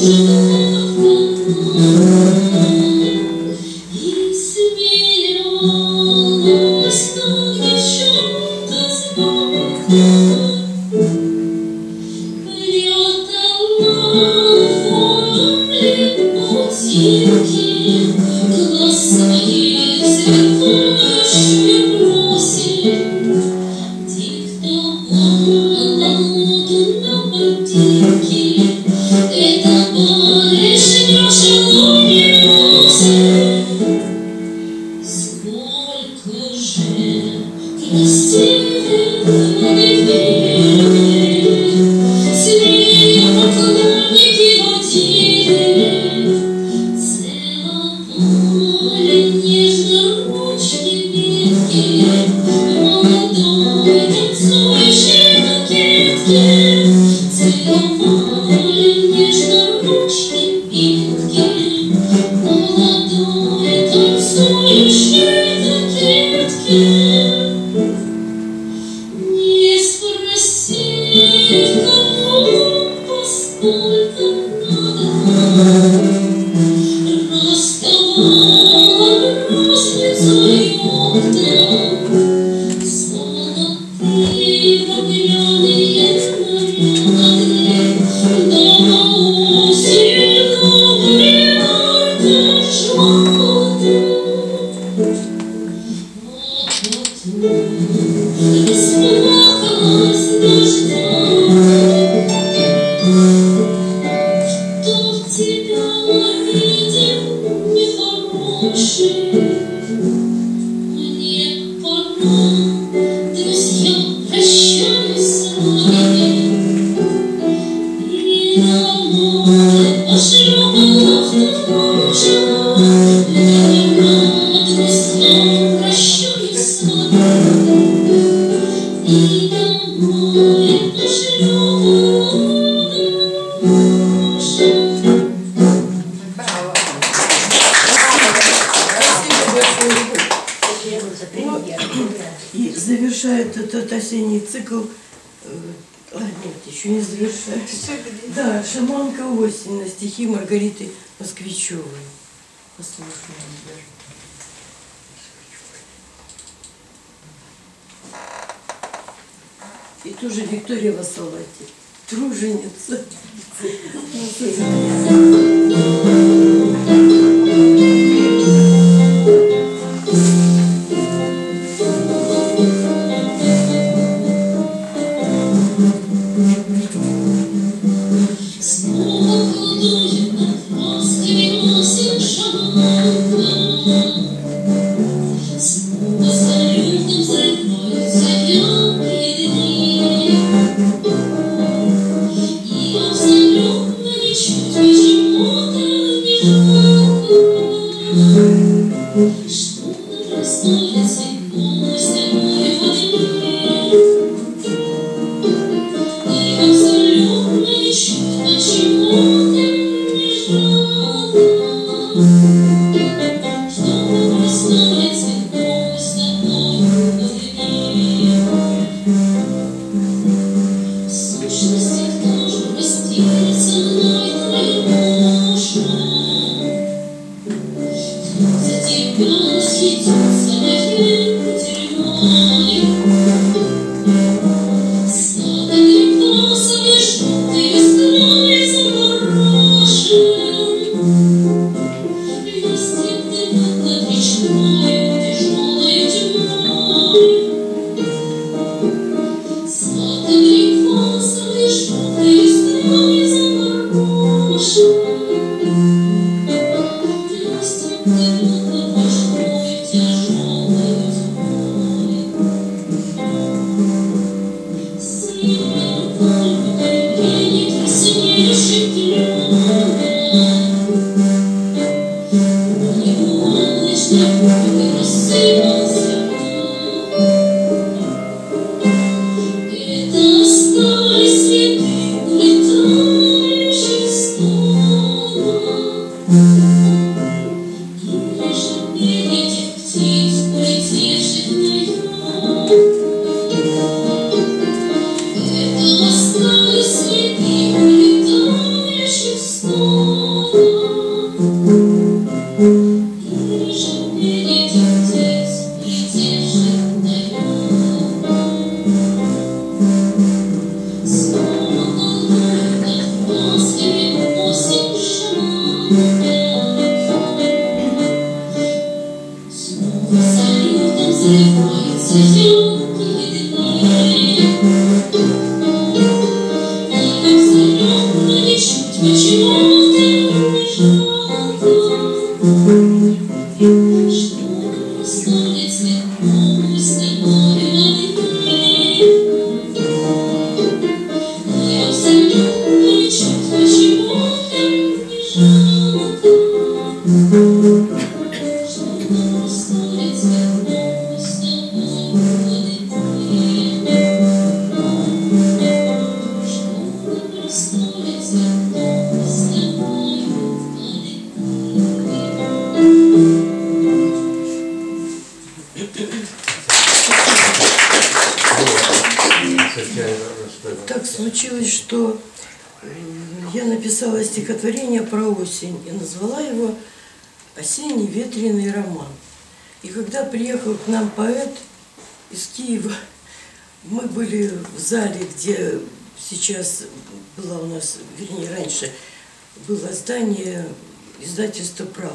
И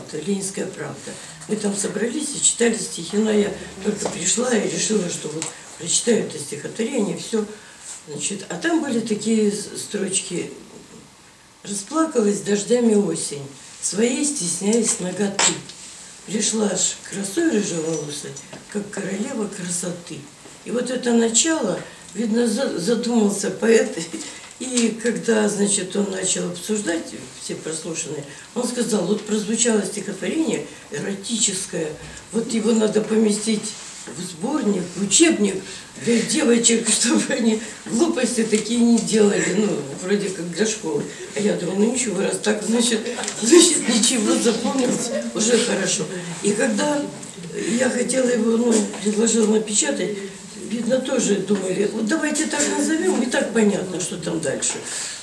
«Правда», «Ленинская правда». Мы там собрались и читали стихи, но я только пришла и решила, что вот прочитаю это стихотворение, все. Значит, а там были такие строчки Расплакалась дождями осень, своей стесняясь ноготы. Пришла ж красой рыжеволосой, как королева красоты. И вот это начало, видно, за- задумался поэт, *laughs* и когда, значит, он начал обсуждать все прослушанные, он сказал, вот прозвучало стихотворение эротическое, вот его надо поместить в сборник, в учебник для девочек, *laughs* чтобы они глупости такие не делали, ну, вроде как для школы. А я думаю, ну ничего, раз так, значит, значит ничего, запомнилось, уже хорошо. И когда я хотела его, ну, предложила напечатать, видно, тоже думали, вот давайте так назовем, и так понятно, что там дальше.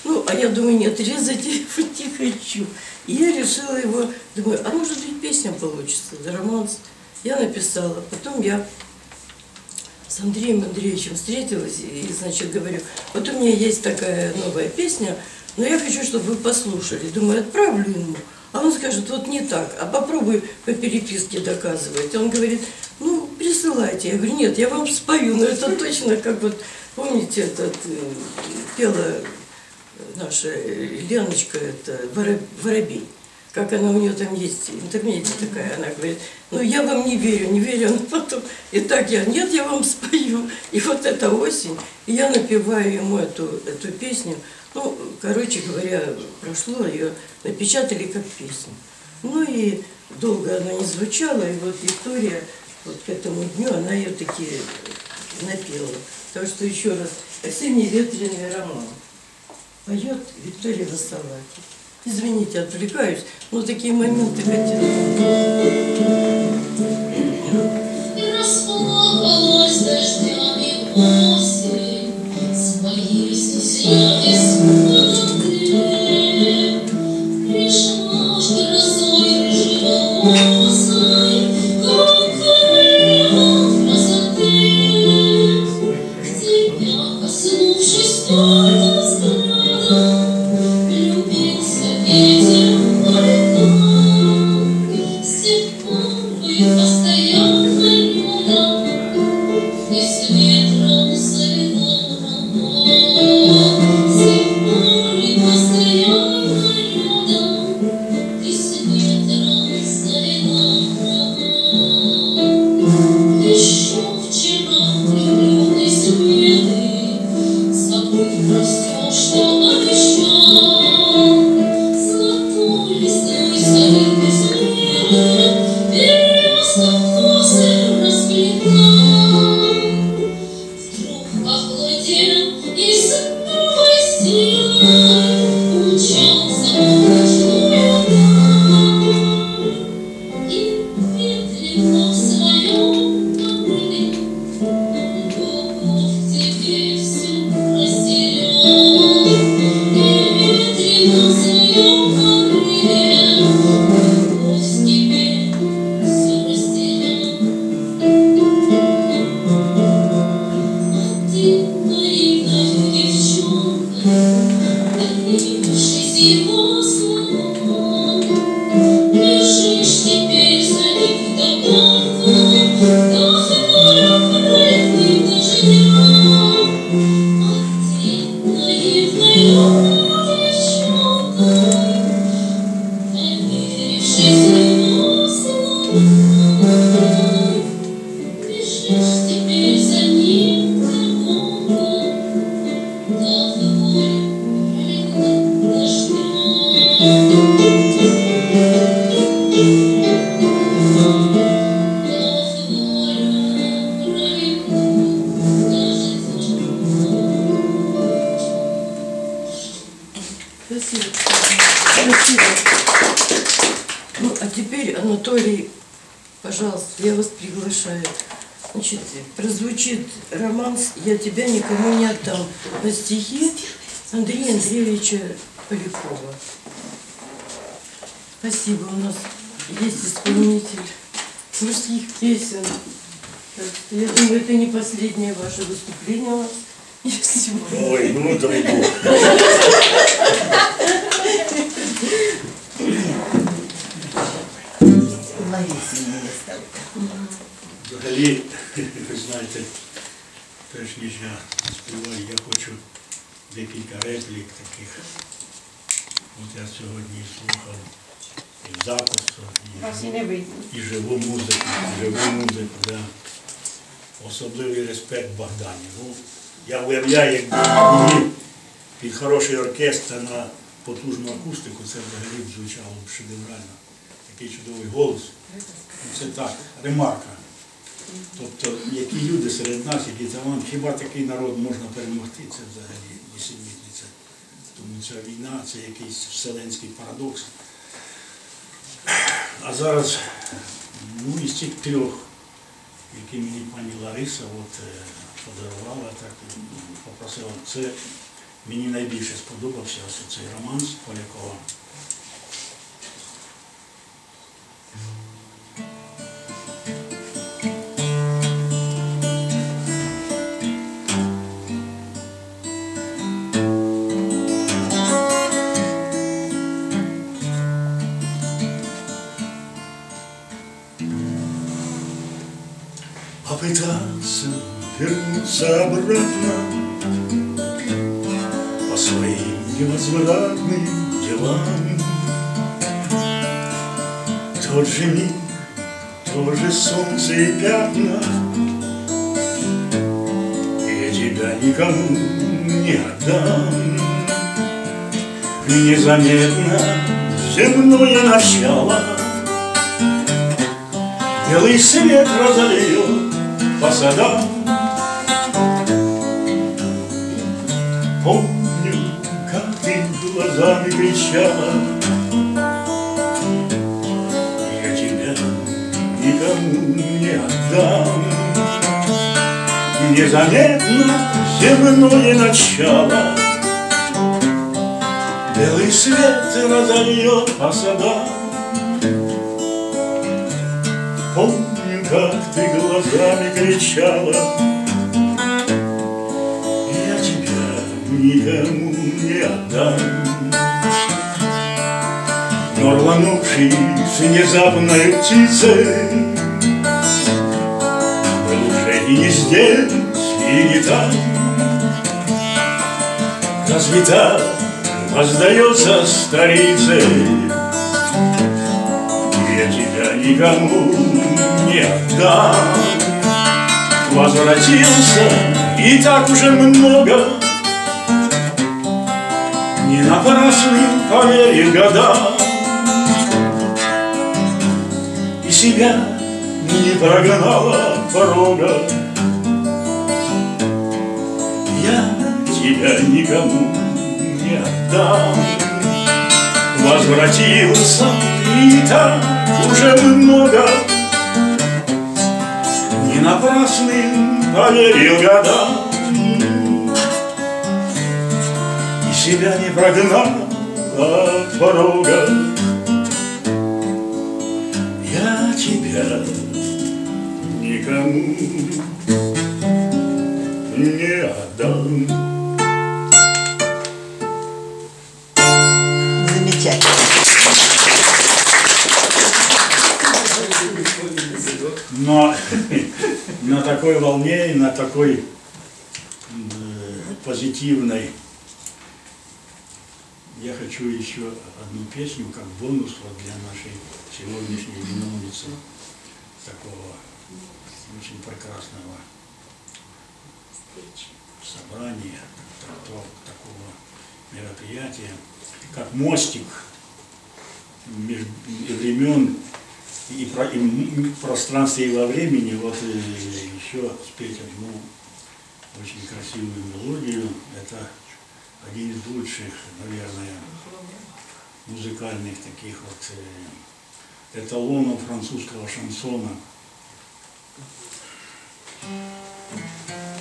Ну, а я думаю, нет, резать его не хочу. И я решила его, думаю, а может быть песня получится, да, романс. Я написала, потом я с Андреем Андреевичем встретилась и, значит, говорю, вот у меня есть такая новая песня, но я хочу, чтобы вы послушали. Думаю, отправлю ему. А он скажет, вот не так, а попробуй по переписке доказывать. Он говорит, ну, присылайте. Я говорю, нет, я вам спою, но это точно как вот, помните, этот, э, пела наша Леночка, это Воро- Воробей. Как она у нее там есть, в интернете такая, она говорит, ну я вам не верю, не верю, но потом, и так я, нет, я вам спою. И вот эта осень, и я напеваю ему эту, эту песню. Ну, короче говоря, прошло, ее напечатали как песню. Ну и долго она не звучала, и вот Виктория вот к этому дню, она ее таки напела. Так что еще раз, осенний ветреный роман. Поет Виктория Васалаки. Извините, отвлекаюсь, но такие моменты хотела. Расплакалась дождями осень, Своей стеснялись музику, да. Особливий респект Богдані. Ну, я уявляю, якби під хороший оркестр на потужну акустику, це взагалі б звучало б шедеврально. Такий чудовий голос. Ну, Це так, ремарка. Тобто, які люди серед нас, які талант, хіба такий народ можна перемогти, це взагалі несенітниця. Тому ця війна це якийсь вселенський парадокс. А зараз, ну, із цих трьох, які мені пані Лариса от, е, подарувала, так попросила, це мені найбільше сподобався ось цей романс Полякова. Вернуться обратно По своим невозвратным делам. Тот же миг, то же солнце и пятна Я тебя никому не отдам. Незаметно земное начало Белый свет разольет по садам кричала Я тебя никому не отдам. Незаметно земное начало. Белый свет разольет по садам. Помню, как ты глазами кричала. Я тебя никому не отдам Но рванувшись внезапной птицей Был уже и не здесь, и не там Развита воздается старицей я тебя никому не отдам. Возвратился, и так уже много, Не напрасным поверил года, себя не прогнала порога. Я тебя никому не отдам возвратился, и так уже много. Не напрасным поверил годам, И себя не прогнал от порога. Замечательно. Но *laughs* на такой волне и на такой э, позитивной я хочу еще одну песню как бонус вот для нашей сегодняшней виновницы такого очень прекрасного собрания, такого, мероприятия, как мостик времен, и, про, и пространстве, и во времени, вот э, еще спеть одну очень красивую мелодию. Это один из лучших, наверное, музыкальных таких вот э, эталонов французского шансона. C'est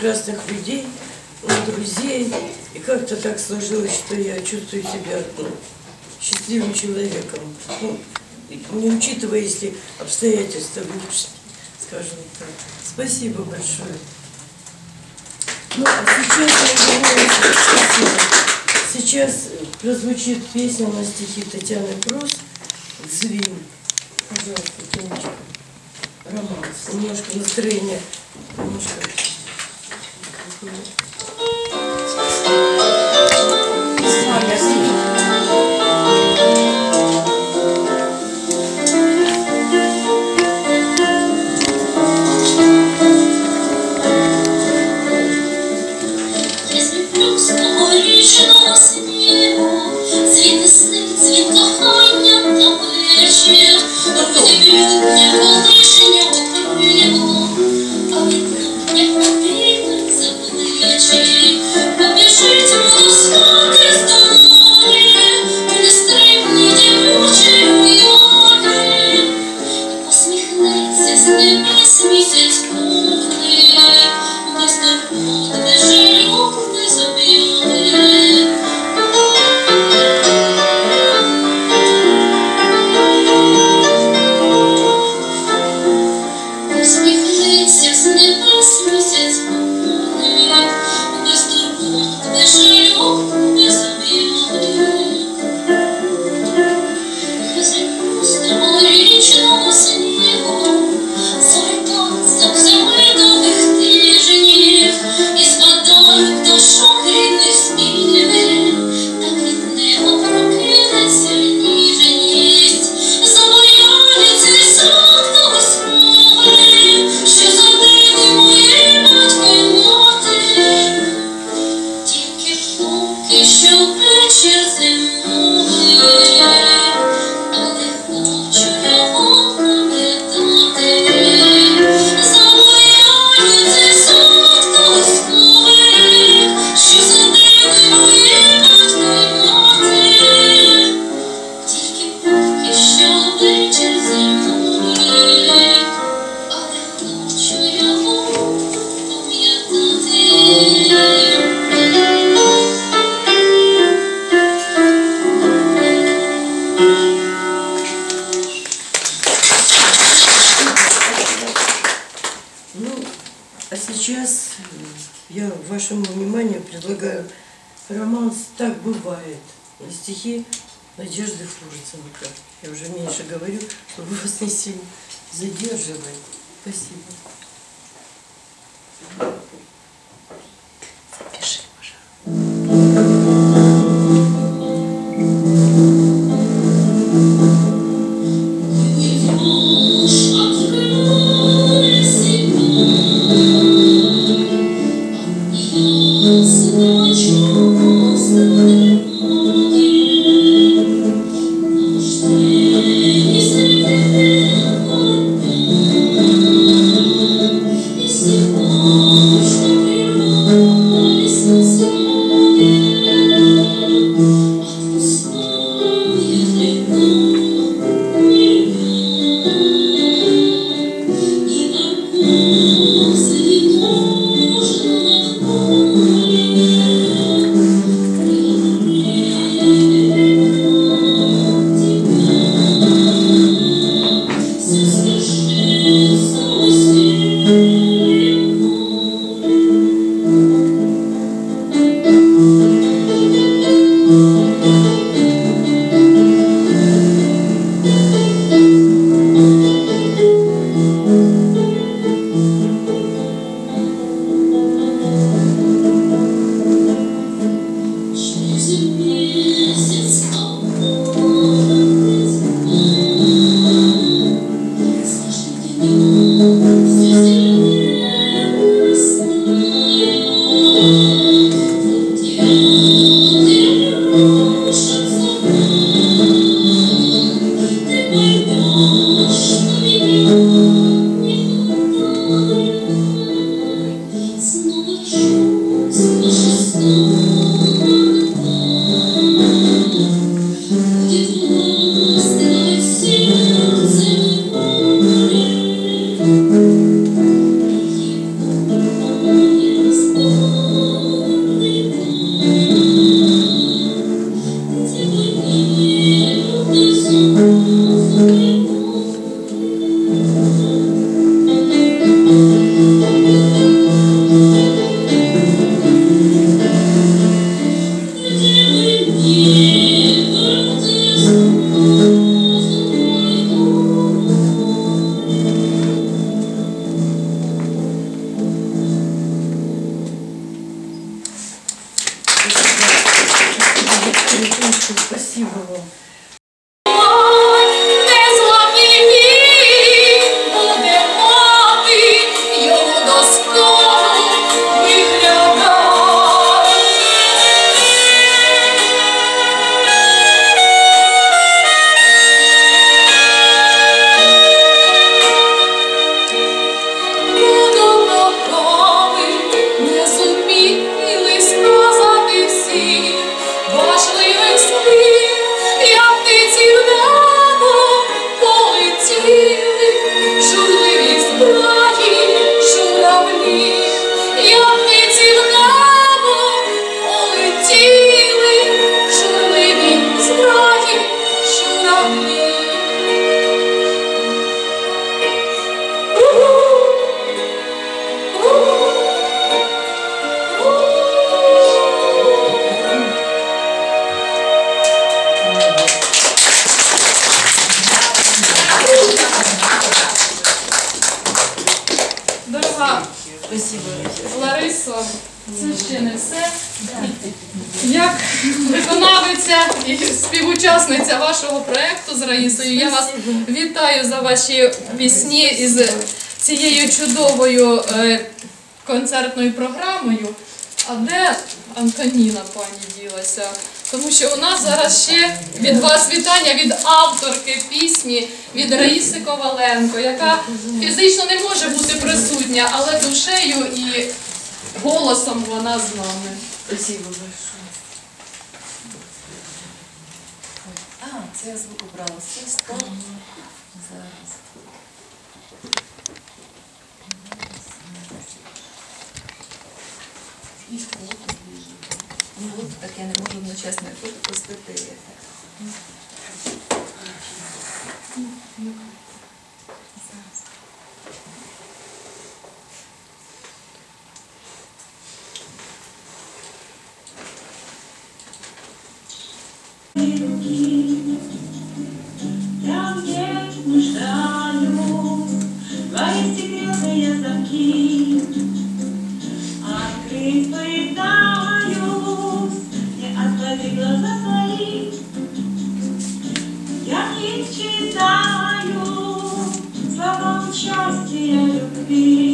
прекрасных людей, на друзей. И как-то так сложилось, что я чувствую себя ну, счастливым человеком. Ну, не учитывая, если обстоятельства лучше, скажем так. Спасибо большое. Ну, а сейчас, я думаю, спасибо. Сейчас прозвучит песня на стихи Татьяны Кросс «Звин». Пожалуйста, Тонечка. Романс. Немножко настроение. Немножко. Если просто горішого снігу, цвіт весни, цвіт кохання на вечір, Роді б'ють стихи Надежды Фурценко. Я уже меньше говорю, чтобы вас не сильно задерживать. Спасибо. Şarkıya yok bir